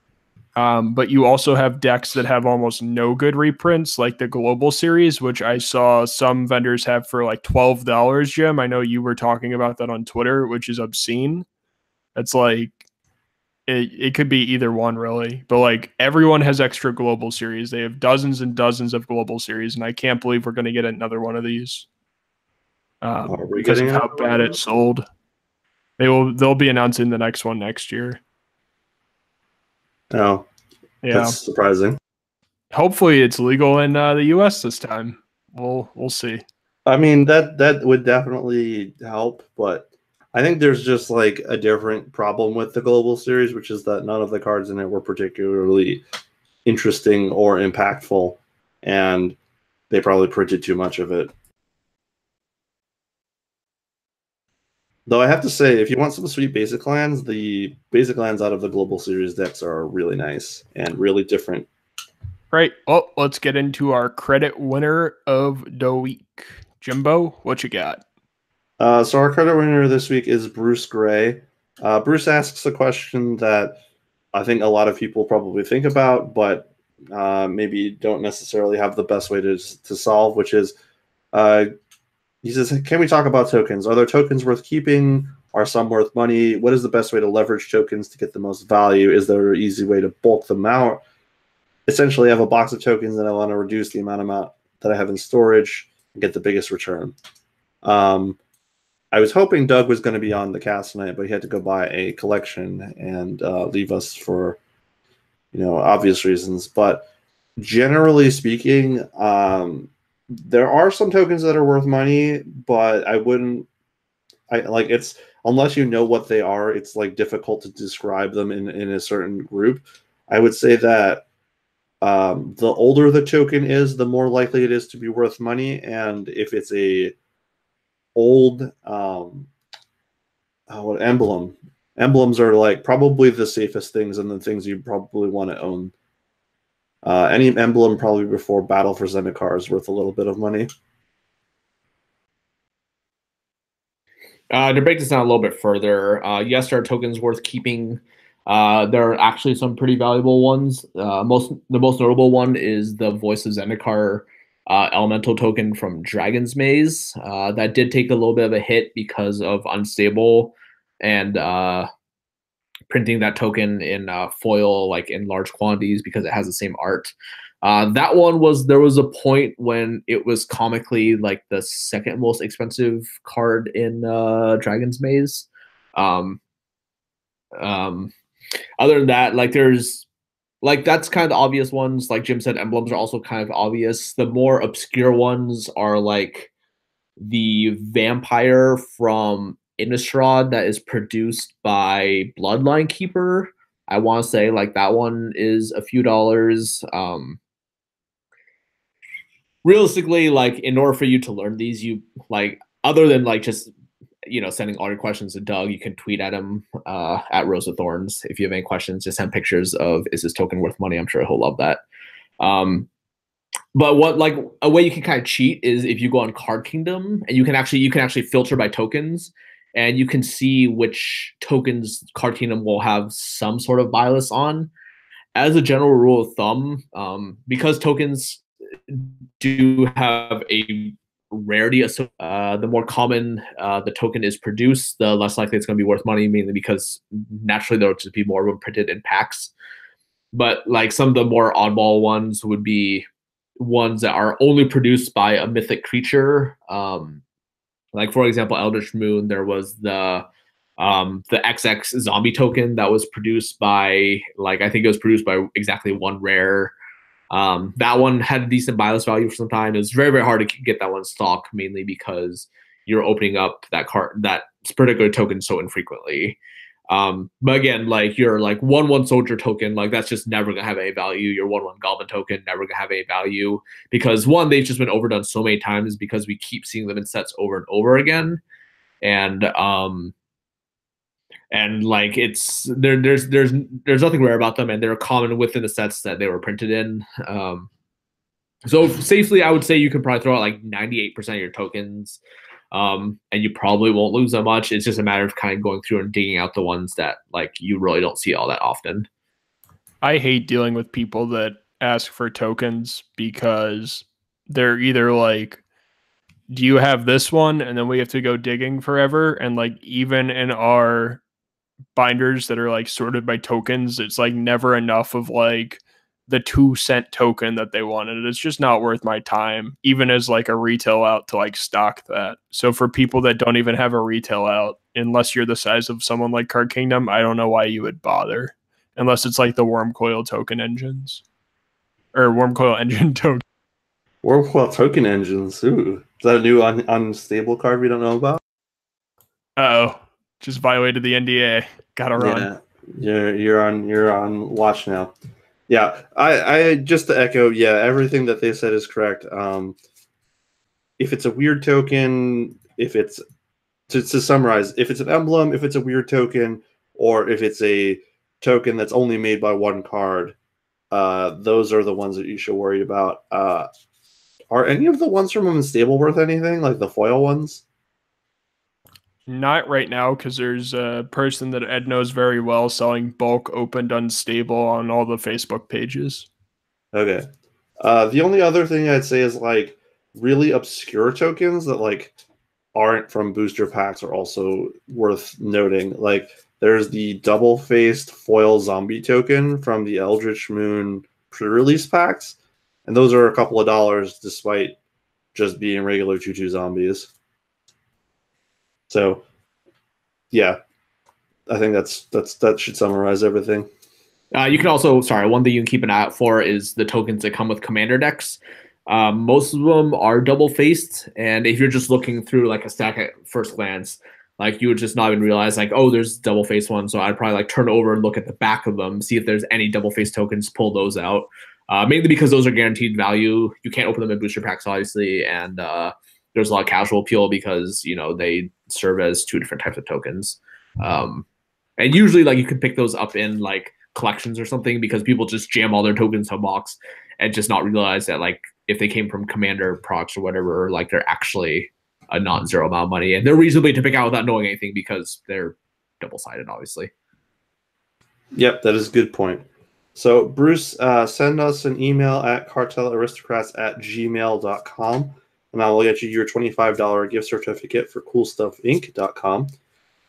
um, but you also have decks that have almost no good reprints, like the Global Series, which I saw some vendors have for like twelve dollars. Jim, I know you were talking about that on Twitter, which is obscene. It's like it, it could be either one really, but like everyone has extra Global Series. They have dozens and dozens of Global Series, and I can't believe we're going to get another one of these um, because of how bad it sold. They will. They'll be announcing the next one next year. No. Yeah. That's surprising. Hopefully it's legal in uh, the US this time. We'll we'll see. I mean that that would definitely help, but I think there's just like a different problem with the global series, which is that none of the cards in it were particularly interesting or impactful, and they probably printed too much of it. Though I have to say, if you want some sweet basic lands, the basic lands out of the Global Series decks are really nice and really different. Right. Oh, let's get into our credit winner of the week. Jimbo, what you got? Uh, so our credit winner this week is Bruce Gray. Uh, Bruce asks a question that I think a lot of people probably think about, but uh, maybe don't necessarily have the best way to to solve, which is uh, he says, Can we talk about tokens? Are there tokens worth keeping? Are some worth money? What is the best way to leverage tokens to get the most value? Is there an easy way to bulk them out? Essentially, I have a box of tokens and I want to reduce the amount amount that I have in storage and get the biggest return. Um, I was hoping Doug was going to be on the cast tonight, but he had to go buy a collection and uh, leave us for, you know, obvious reasons. But generally speaking, um, there are some tokens that are worth money, but I wouldn't. I like it's unless you know what they are. It's like difficult to describe them in in a certain group. I would say that um, the older the token is, the more likely it is to be worth money. And if it's a old um, oh, emblem, emblems are like probably the safest things and the things you probably want to own uh, any emblem probably before Battle for Zendikar is worth a little bit of money. Uh, to break this down a little bit further, uh, yes, there are tokens worth keeping. Uh, there are actually some pretty valuable ones. Uh, most the most notable one is the Voice of Zendikar uh, elemental token from Dragon's Maze. Uh, that did take a little bit of a hit because of unstable and uh, printing that token in uh, foil like in large quantities because it has the same art. Uh, that one was there was a point when it was comically like the second most expensive card in uh, Dragon's Maze. Um, Um, other than that, like there's like that's kind of obvious ones. Like Jim said, emblems are also kind of obvious. The more obscure ones are like the vampire from Innistrad that is produced by Bloodline Keeper. I want to say like that one is a few dollars. Um, realistically, like in order for you to learn these, you like other than like just you know sending all your questions to Doug, you can tweet at him uh, at Rose of Thorns if you have any questions. Just send pictures of is this token worth money? I'm sure he'll love that. Um, but what like a way you can kind of cheat is if you go on Card Kingdom and you can actually you can actually filter by tokens and you can see which tokens Card Kingdom will have some sort of buy list on. As a general rule of thumb, um, because tokens do have a rarity, uh, the more common uh, the token is produced, the less likely it's going to be worth money, mainly because naturally there will just be more of them printed in packs. But like some of the more oddball ones would be ones that are only produced by a mythic creature. Um, like for example, Eldritch Moon, there was the um, the XX zombie token that was produced by like I think it was produced by exactly one rare. Um, that one had a decent list value for some time. It was very very hard to get that one stock mainly because you're opening up that card that particular token so infrequently. Um, but again, like your like one one soldier token, like that's just never gonna have a value. Your one one goblin token never gonna have a value because one, they've just been overdone so many times because we keep seeing them in sets over and over again, and um, and like it's there. There's there's there's nothing rare about them, and they're common within the sets that they were printed in. Um, so safely, I would say you can probably throw out like 98% of your tokens um, and you probably won't lose that much. It's just a matter of kind of going through and digging out the ones that like you really don't see all that often. I hate dealing with people that ask for tokens because they're either like, "Do you have this one?" and then we have to go digging forever. And like even in our binders that are like sorted by tokens, it's like never enough of like the two cent token that they wanted. It's just not worth my time, even as like a retail out to like stock that. So for people that don't even have a retail out, unless you're the size of someone like Card Kingdom, I don't know why you would bother. Unless it's like the Wurmcoil token engines. Or Wurmcoil [laughs] engine token. Wurmcoil token engines. Ooh. Is that a new un- unstable card we don't know about? oh. Just violated the NDA. Gotta run. Yeah. You're you're on you're on watch now. Yeah, I, I just to echo, yeah, everything that they said is correct. Um, if it's a weird token, if it's to, to summarize, if it's an emblem, if it's a weird token, or if it's a token that's only made by one card, uh, those are the ones that you should worry about. Uh, are any of the ones from Unstable worth anything, like the foil ones? Not right now, because there's a person that Ed knows very well selling bulk opened unstable on all the Facebook pages. Okay. Uh, the only other thing I'd say is like really obscure tokens that like aren't from booster packs are also worth noting. Like there's the double faced foil zombie token from the Eldritch Moon pre release packs, and those are a couple of dollars despite just being regular 2 2 zombies. So, yeah, I think that's that's that should summarize everything. Uh, you can also, sorry, one thing you can keep an eye out for is the tokens that come with commander decks. Um, most of them are double faced, and if you're just looking through like a stack at first glance, like you would just not even realize like, oh, there's double faced one. So I'd probably like turn over and look at the back of them, see if there's any double faced tokens, pull those out. Uh, mainly because those are guaranteed value. You can't open them in booster packs, obviously, and uh, there's a lot of casual appeal because you know they serve as two different types of tokens. Um, and usually, like you can pick those up in like collections or something because people just jam all their tokens to a box and just not realize that like if they came from commander procs or whatever, like they're actually a non-zero amount of money and they're reasonably to pick out without knowing anything because they're double-sided, obviously. Yep, that is a good point. So, Bruce, uh, send us an email at cartelaristocrats at gmail.com and I will get you your $25 gift certificate for coolstuffinc.com.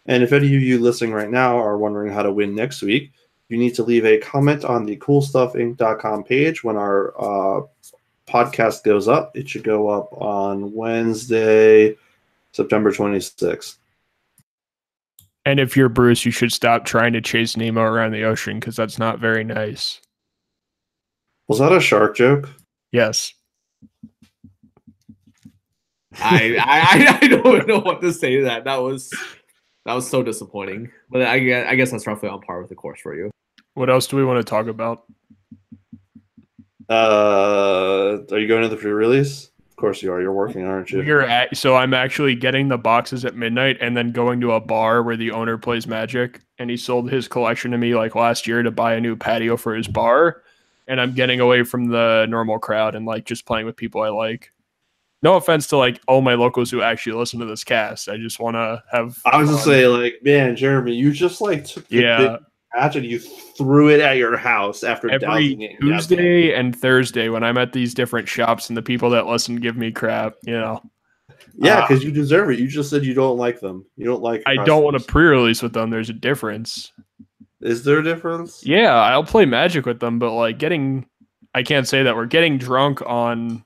And if any of you listening right now are wondering how to win next week, you need to leave a comment on the coolstuffinc.com page when our uh, podcast goes up. It should go up on Wednesday, September 26th. And if you're Bruce, you should stop trying to chase Nemo around the ocean because that's not very nice. Was that a shark joke? Yes. I, I [laughs] I don't know what to say to that. That was that was so disappointing. But I guess, I guess that's roughly on par with the course for you. What else do we want to talk about? Uh, are you going to the pre-release? Of course you are. You're working, aren't you? We're at, so I'm actually getting the boxes at midnight and then going to a bar where the owner plays Magic, and he sold his collection to me like last year to buy a new patio for his bar. And I'm getting away from the normal crowd and like just playing with people I like. No offense to like all my locals who actually listen to this cast. I just want to have. I was gonna say, like, man, Jeremy, you just like took the yeah. big patch and you threw it at your house after every it. in gasoline. Tuesday and Thursday when I'm at these different shops and the people that listen give me crap, you know. Yeah, uh, because you deserve it. You just said you don't like them. You don't like. I don't want to pre-release with them. There's a difference. Is there a difference? Yeah, I'll play Magic with them, but like getting, I can't say that we're getting drunk on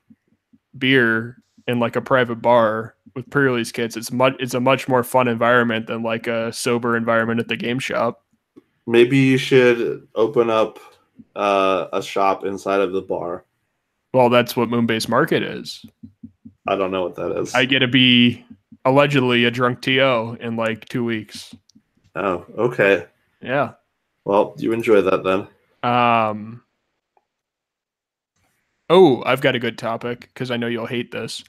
beer in like a private bar with pre-release kits. It's much, it's a much more fun environment than like a sober environment at the game shop. Maybe you should open up uh, a shop inside of the bar. Well, that's what Moonbase Market is. I don't know what that is. I get to be allegedly a drunk TO in like two weeks. oh, okay. Yeah. Well, you enjoy that then. Um. Oh, I've got a good topic because I know you'll hate this.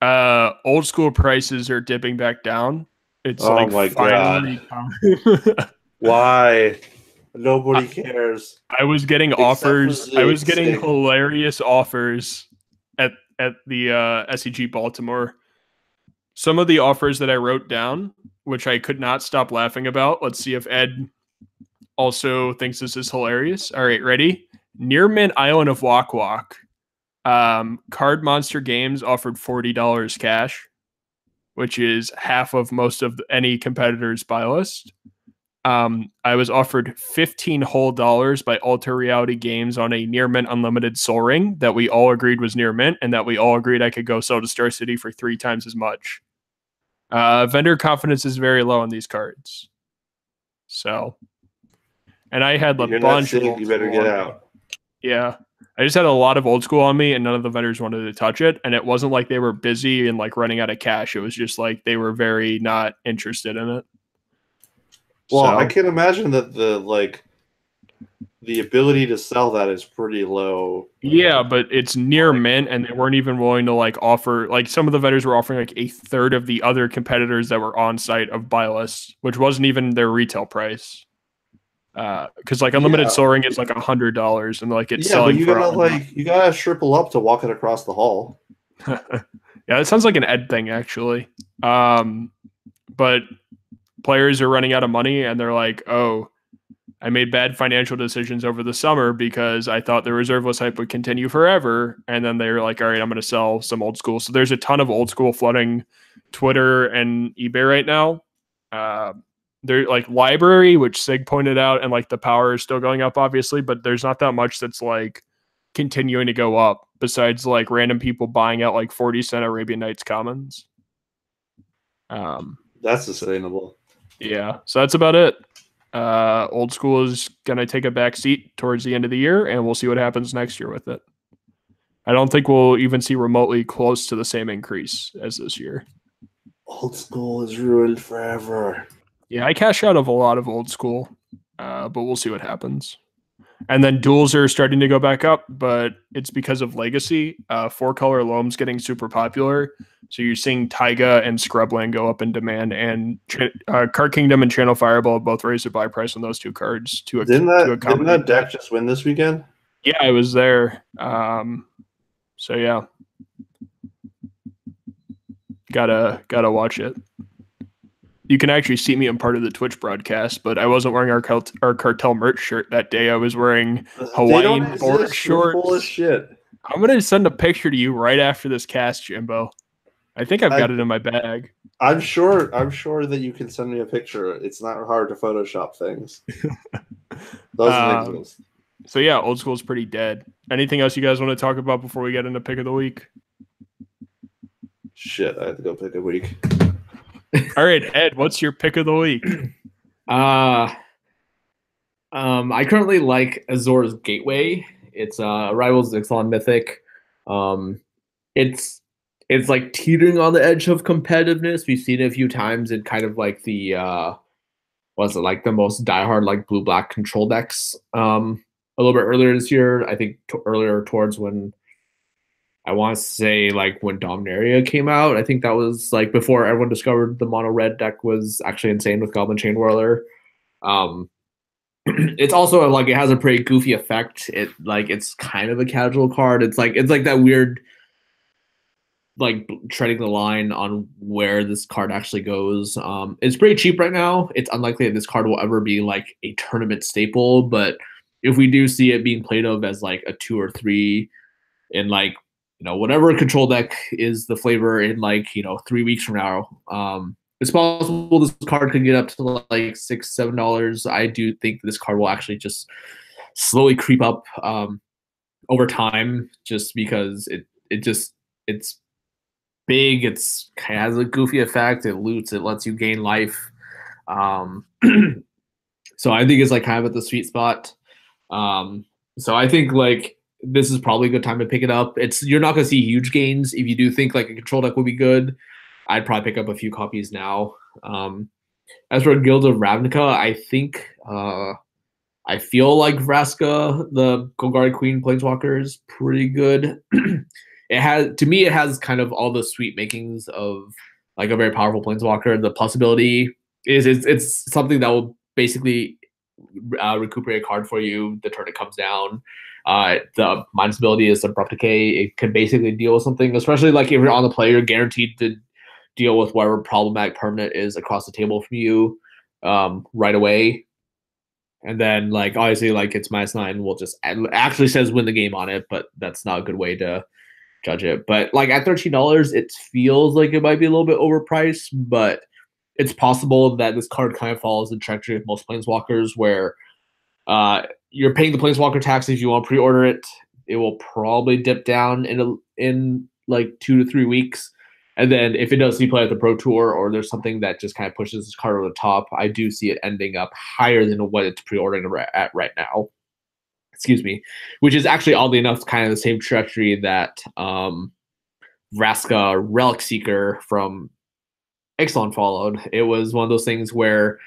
Uh, old school prices are dipping back down. It's Oh like my finally. [laughs] Why? Nobody cares. I was getting Except offers. I was getting hilarious offers at at the uh, SCG Baltimore. Some of the offers that I wrote down, which I could not stop laughing about. Let's see if Ed also thinks this is hilarious. All right, ready? Near Mint Island of Wak-Wak. Um, Card Monster Games offered forty dollars cash, which is half of most of the, any competitor's buy list. Um, I was offered 15 whole dollars by Alter Reality Games on a near mint unlimited sol ring that we all agreed was near mint and that we all agreed I could go sell to Star City for three times as much. Uh, vendor confidence is very low on these cards. So, and I had a not bunch of sick, old you better get out. Yeah. I just had a lot of old school on me and none of the vendors wanted to touch it. And it wasn't like they were busy and like running out of cash. It was just like they were very not interested in it. Well, So- I can imagine that the like the ability to sell that is pretty low. Yeah, but it's near mint, and they weren't even willing to like offer like some of the vendors were offering like a third of the other competitors that were on site of buy which wasn't even their retail price. Because like unlimited Yeah. sol ring is like a hundred dollars, and like it's yeah, but you for gotta 100. like you gotta triple up to walk it across the hall. [laughs] yeah, that sounds like an Ed thing actually. Um, but players are running out of money, and they're like, oh. I made bad financial decisions over the summer because I thought the reserve list hype would continue forever. And then they're like, all right, I'm going to sell some old school. So there's a ton of old school flooding Twitter and eBay right now. Uh, they're like library, which Sig pointed out, and like the power is still going up, obviously, but there's not that much that's like continuing to go up besides like random people buying out like 40 cent Arabian Nights commons. Um, That's sustainable. yeah, so that's about it. Uh, old school is gonna take a back seat towards the end of the year, and we'll see what happens next year with it. I don't think we'll even see remotely close to the same increase as this year. Old school is ruined forever. Yeah, I cash out of a lot of old school, uh, but we'll see what happens. And then duels are starting to go back up, but it's because of legacy. Uh, four color loam's getting super popular, so you're seeing Taiga and Scrubland go up in demand, and uh, Card Kingdom and Channel Fireball both raised their buy price on those two cards to, Didn't to that didn't that deck just win this weekend? Yeah, I was there. Um, so yeah, gotta gotta watch it. You can actually see me. I'm part of the Twitch broadcast, but I wasn't wearing our cult- our cartel merch shirt that day. I was wearing. Hawaiian board exist. Full of shorts. shit. I'm gonna send a picture to you right after this cast, Jimbo. I think I've I- got it in my bag. I'm sure. I'm sure that you can send me a picture. It's not hard to Photoshop things. [laughs] Doesn't Um, exist. So yeah, old school's pretty dead. Anything else you guys want to talk about before we get into pick of the week? Shit, I have to go pick a week. All right, Ed, what's your pick of the week? [clears throat] Uh um I currently like Azor's Gateway. It's uh Rivals Ixalan Mythic. Um it's it's like teetering on the edge of competitiveness. We've seen it a few times in kind of like the uh was it like the most diehard like blue black control decks um a little bit earlier this year. I think t- earlier towards when I want to say like when Dominaria came out. I think that was like before everyone discovered the mono red deck was actually insane with Goblin Chainwhirler. Um, [clears throat] it's also like it has a pretty goofy effect. It like it's kind of a casual card. It's like it's like that weird like treading the line on where this card actually goes. Um, it's pretty cheap right now. It's unlikely that this card will ever be like a tournament staple, but if we do see it being played of as like a two or three in like you know whatever control deck is the flavor in like you know three weeks from now. Um it's possible this card could get up to like six seven dollars. I do think this card will actually just slowly creep up um over time just because it it just it's big it's has a goofy effect it loots it lets you gain life. Um [clears throat] so i think it's like kind of at the sweet spot. Um so i think like this is probably a good time to pick it up. It's you're not going to see huge gains if you do think like a control deck would be good. I'd probably pick up a few copies now. Um, as for Guild of Ravnica, I think uh, I feel like Vraska, the Golgari Queen Planeswalker, is pretty good. [clears throat] it has to me, it has kind of all the sweet makings of like a very powerful Planeswalker. The possibility is it's, it's something that will basically uh, recuperate a card for you the turn it comes down. Uh, the minus ability is abrupt decay. It can basically deal with something, especially like if you're on the play, you're guaranteed to deal with whatever problematic permanent is across the table from you um, right away. And then like obviously like it's minus nine We'll just actually says win the game on it, but that's not a good way to judge it. But like at thirteen dollars, it feels like it might be a little bit overpriced, but it's possible that this card kind of follows the trajectory of most planeswalkers where uh, you're paying the planeswalker tax if you want to pre-order it. It will probably dip down in a, in like two to three weeks, and then if it does see play at the pro tour or there's something that just kind of pushes this card over the top, I do see it ending up higher than what it's pre-ordering at right now. Excuse me, which is actually oddly enough kind of the same trajectory that um, Vraska Relic Seeker from Ixalan followed. It was one of those things where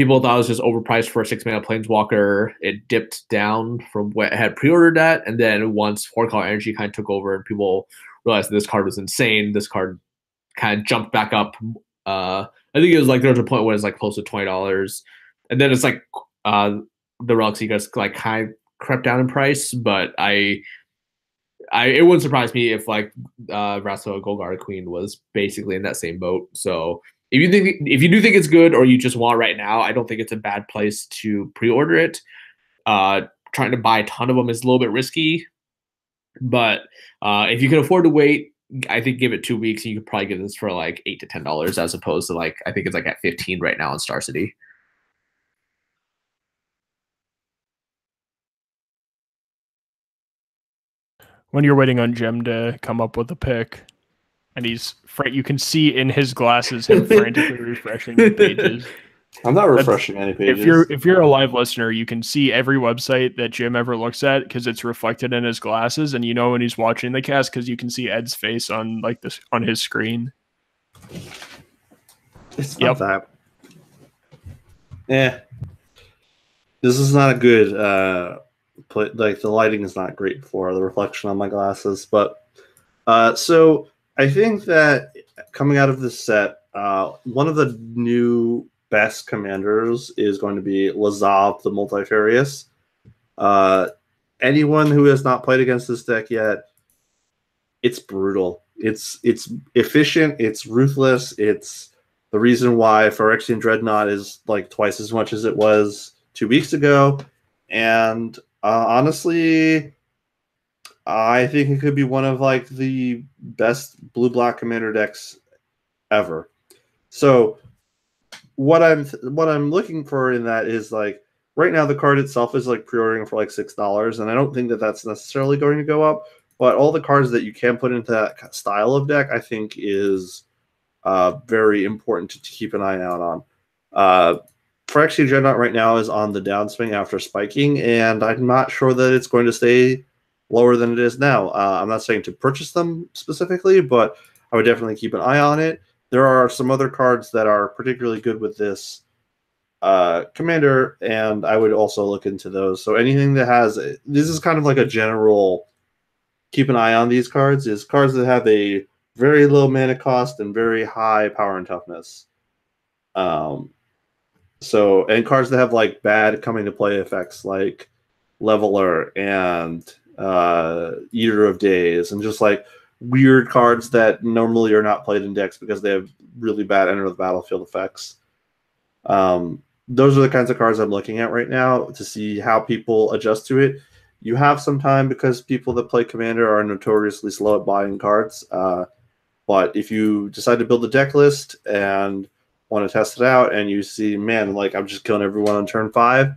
people thought it was just overpriced for a six mana planeswalker. It dipped down from what had pre-ordered at, and then once Horde Energy kind of took over and people realized this card was insane, this card kind of jumped back up. Uh, I think it was like there was a point where it's like close to twenty dollars, and then it's like uh, the Relic Seekers like kind of crept down in price. But I, I it wouldn't surprise me if like uh, Vraska Golgari Queen was basically in that same boat. So if you think if you do think it's good or you just want right now, I don't think it's a bad place to pre-order it. Uh, trying to buy a ton of them is a little bit risky, but uh, if you can afford to wait, I think give it two weeks and you could probably get this for like eight to ten dollars as opposed to like I think it's like at fifteen right now in Star City. When you're waiting on Jim to come up with a pick, and he's you can see in his glasses him [laughs] frantically refreshing the pages. I'm not refreshing That's, any pages. If you're if you're a live listener, you can see every website that Jim ever looks at because it's reflected in his glasses, and you know when he's watching the cast because you can see Ed's face on like this on his screen. It's not yep. that. Yeah, this is not a good. uh play, Like the lighting is not great for the reflection on my glasses, but uh so I think that coming out of this set, uh, one of the new best commanders is going to be Lazav the Multifarious. Uh, anyone who has not played against this deck yet, it's brutal. It's it's efficient. It's ruthless. It's the reason why Phyrexian Dreadnought is like twice as much as it was two weeks ago. And uh, honestly, I think it could be one of like the best blue black commander decks ever. So what I'm what I'm looking for in that is like right now the card itself is like pre-ordering for like six dollars, and I don't think that that's necessarily going to go up. But all the cards that you can put into that style of deck, I think, is uh, very important to, to, keep an eye out on. Uh, Phyrexian Dreadnought right now is on the downswing after spiking, and I'm not sure that it's going to stay lower than it is now. Uh, I'm not saying to purchase them specifically, but I would definitely keep an eye on it. There are some other cards that are particularly good with this uh, commander, and I would also look into those. So anything that has this is kind of like a general keep an eye on these cards is cards that have a very low mana cost and very high power and toughness. Um, so and cards that have like bad coming to play effects like leveler and uh, eater of days and just like weird cards that normally are not played in decks because they have really bad enter the battlefield effects. Um, those are the kinds of cards I'm looking at right now to see how people adjust to it. You have some time because people that play Commander are notoriously slow at buying cards. Uh, but if you decide to build a deck list and want to test it out, and you see, man, like I'm just killing everyone on turn five,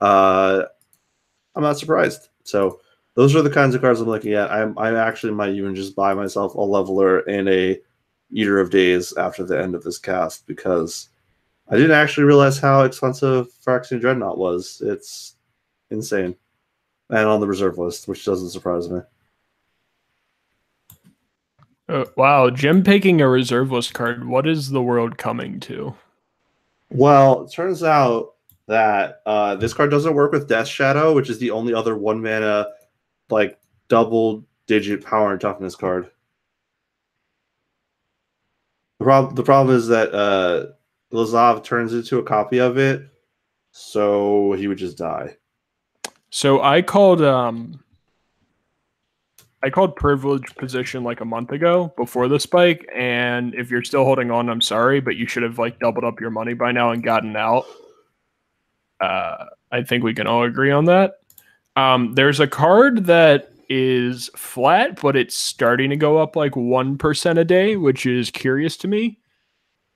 uh, I'm not surprised. So those are the kinds of cards I'm looking at. I'm I actually might even just buy myself a leveler and a Eater of Days after the end of this cast because I didn't actually realize how expensive Phyrexian Dreadnought was. It's insane. And on the reserve list, which doesn't surprise me. Uh, wow, Jim picking a reserve list card. What is the world coming to? Well, it turns out that uh, this card doesn't work with Death Shadow, which is the only other one mana, like double digit power and toughness card. The problem, the problem is that uh, Lazav turns into a copy of it, so he would just die. So I called um I called privilege position like a month ago before the spike, and if you're still holding on, I'm sorry, but you should have like doubled up your money by now and gotten out. Uh, I think we can all agree on that. Um, there's a card that is flat, but it's starting to go up like one percent a day, which is curious to me.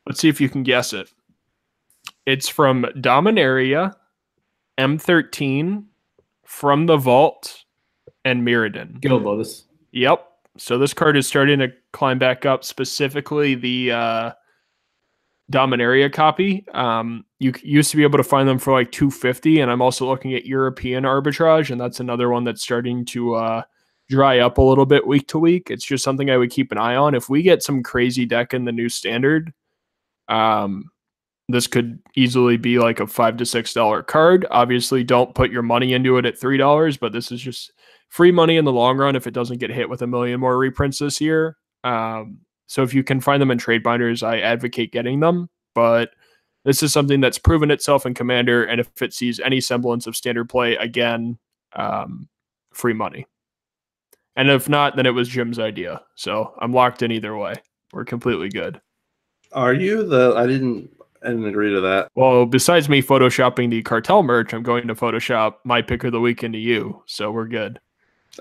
Let's see if you can guess it. It's from Dominaria, M13, from the Vault, and Mirrodin. Gilded Lotus. Yep. So this card is starting to climb back up, specifically the uh, Dominaria copy. Um, you used to be able to find them for like 250, and I'm also looking at European arbitrage, and that's another one that's starting to uh, dry up a little bit week to week. It's just something I would keep an eye on. If we get some crazy deck in the new standard, um, this could easily be like a five to six dollar card. Obviously, don't put your money into it at three dollars, but this is just free money in the long run if it doesn't get hit with a million more reprints this year. Um, so if you can find them in trade binders, I advocate getting them. But this is something that's proven itself in Commander, and if it sees any semblance of standard play again, um, free money. And if not, then it was Jim's idea. So I'm locked in either way. We're completely good. Are you the? I didn't. I didn't agree to that. Well, besides me photoshopping the cartel merch, I'm going to Photoshop my pick of the week into you. So we're good.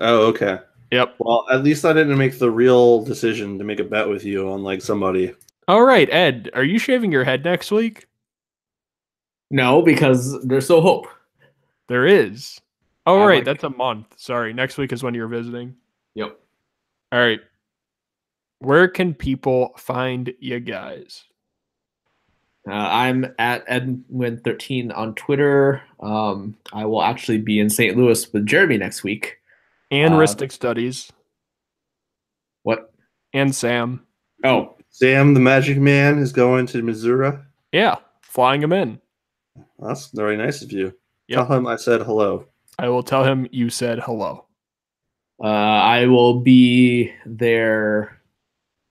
Oh, okay. Yep. Well, at least I didn't make the real decision to make a bet with you on like somebody. All right, Ed, are you shaving your head next week? No, because there's still hope. There is. All I right, like- that's a month. Sorry, next week is when you're visiting. Yep. All right. Where can people find you guys? Uh, I'm at Edwin13 on Twitter. Um, I will actually be in St. Louis with Jeremy next week. And Uh, Ristic Studies What? and Sam. Oh, Sam, the Magic Man, is going to Missouri. Yeah, flying him in. That's very nice of you. Yep. Tell him I said hello. I will tell him you said hello. uh, I will be there.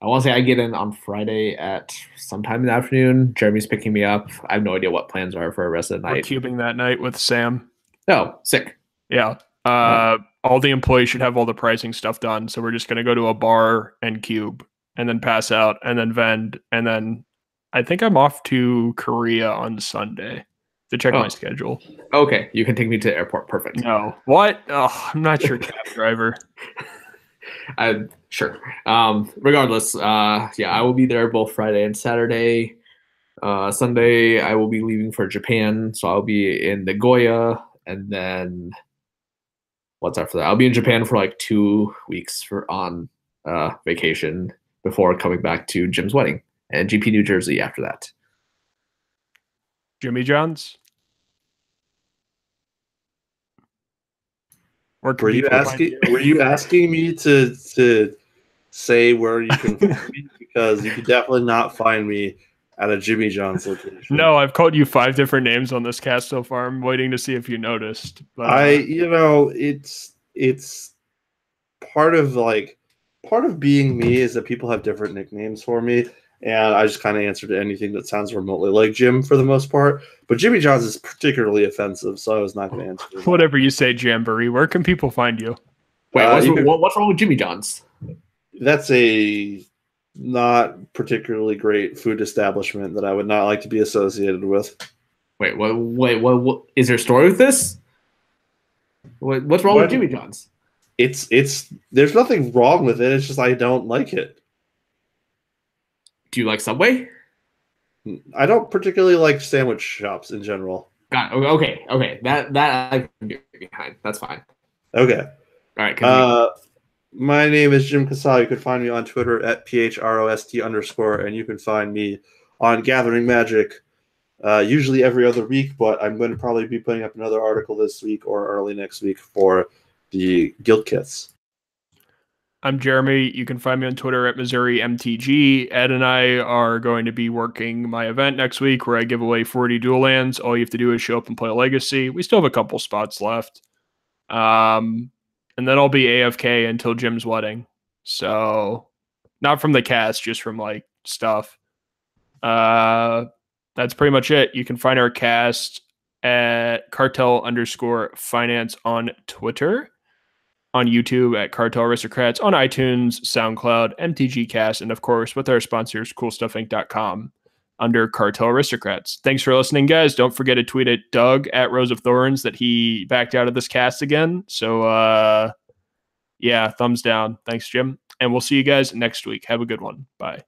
I want to say I get in on Friday at sometime in the afternoon. Jeremy's picking me up. I have no idea what plans are for the rest of the We're night. cubing that night with Sam. Oh, sick. Yeah. Uh, all the employees should have all the pricing stuff done. So we're just going to go to a bar and cube and then pass out and then vend. And then I think I'm off to Korea on Sunday to check my Oh. schedule. Okay, you can take me to the airport. Perfect. No. What? Oh, I'm not your [laughs] cab driver. [laughs] I sure. Um, regardless, uh, yeah, I will be there both Friday and Saturday. Uh, Sunday, I will be leaving for Japan, so I'll be in Nagoya, and then what's after that? I'll be in Japan for like two weeks for on uh, vacation before coming back to Jim's wedding and GP New Jersey after that. Jimmy John's. Where Were you people find asking? Were you asking me to to say where you can find me? [laughs] Because you could definitely not find me at a Jimmy John's location. No, I've called you five different names on this cast so far. I'm waiting to see if you noticed. But uh, I, you know, it's it's part of like part of being me is that people have different nicknames for me, and I just kind of answer to anything that sounds remotely like Jim for the most part. But Jimmy John's is particularly offensive, so I was not going to answer. [laughs] whatever you say, Jamboree. Where can people find you? Wait, Uh, what's, you could- what's wrong with Jimmy John's? That's a not particularly great food establishment that I would not like to be associated with. Wait, what? Wait, what? what is there a story with this? What, what's wrong What? with Jimmy John's? It's it's there's nothing wrong with it. It's just I don't like it. Do you like Subway? I don't particularly like sandwich shops in general. Got it. okay, okay. That that I can get behind. That's fine. Okay. All right. Uh, my name is Jim Casal. You can find me on Twitter at phrost underscore, and you can find me on Gathering Magic, uh, usually every other week. But I'm going to probably be putting up another article this week or early next week for the guild kits. I'm Jeremy. You can find me on Twitter at Missouri MTG. Ed and I are going to be working my event next week where I give away 40 dual lands. All you have to do is show up and play legacy. We still have a couple spots left. Um, and then I'll be AFK until Jim's wedding. So not from the cast, just from like stuff. Uh that's pretty much it. You can find our cast at cartel underscore finance on Twitter on YouTube at Cartel Aristocrats, on iTunes, SoundCloud, MTG Cast, and of course with our sponsors, CoolStuffInc.com under Cartel Aristocrats. Thanks for listening, guys. Don't forget to tweet at Doug at Rose of Thorns that he backed out of this cast again. So, uh, yeah, thumbs down. Thanks, Jim. And we'll see you guys next week. Have a good one. Bye.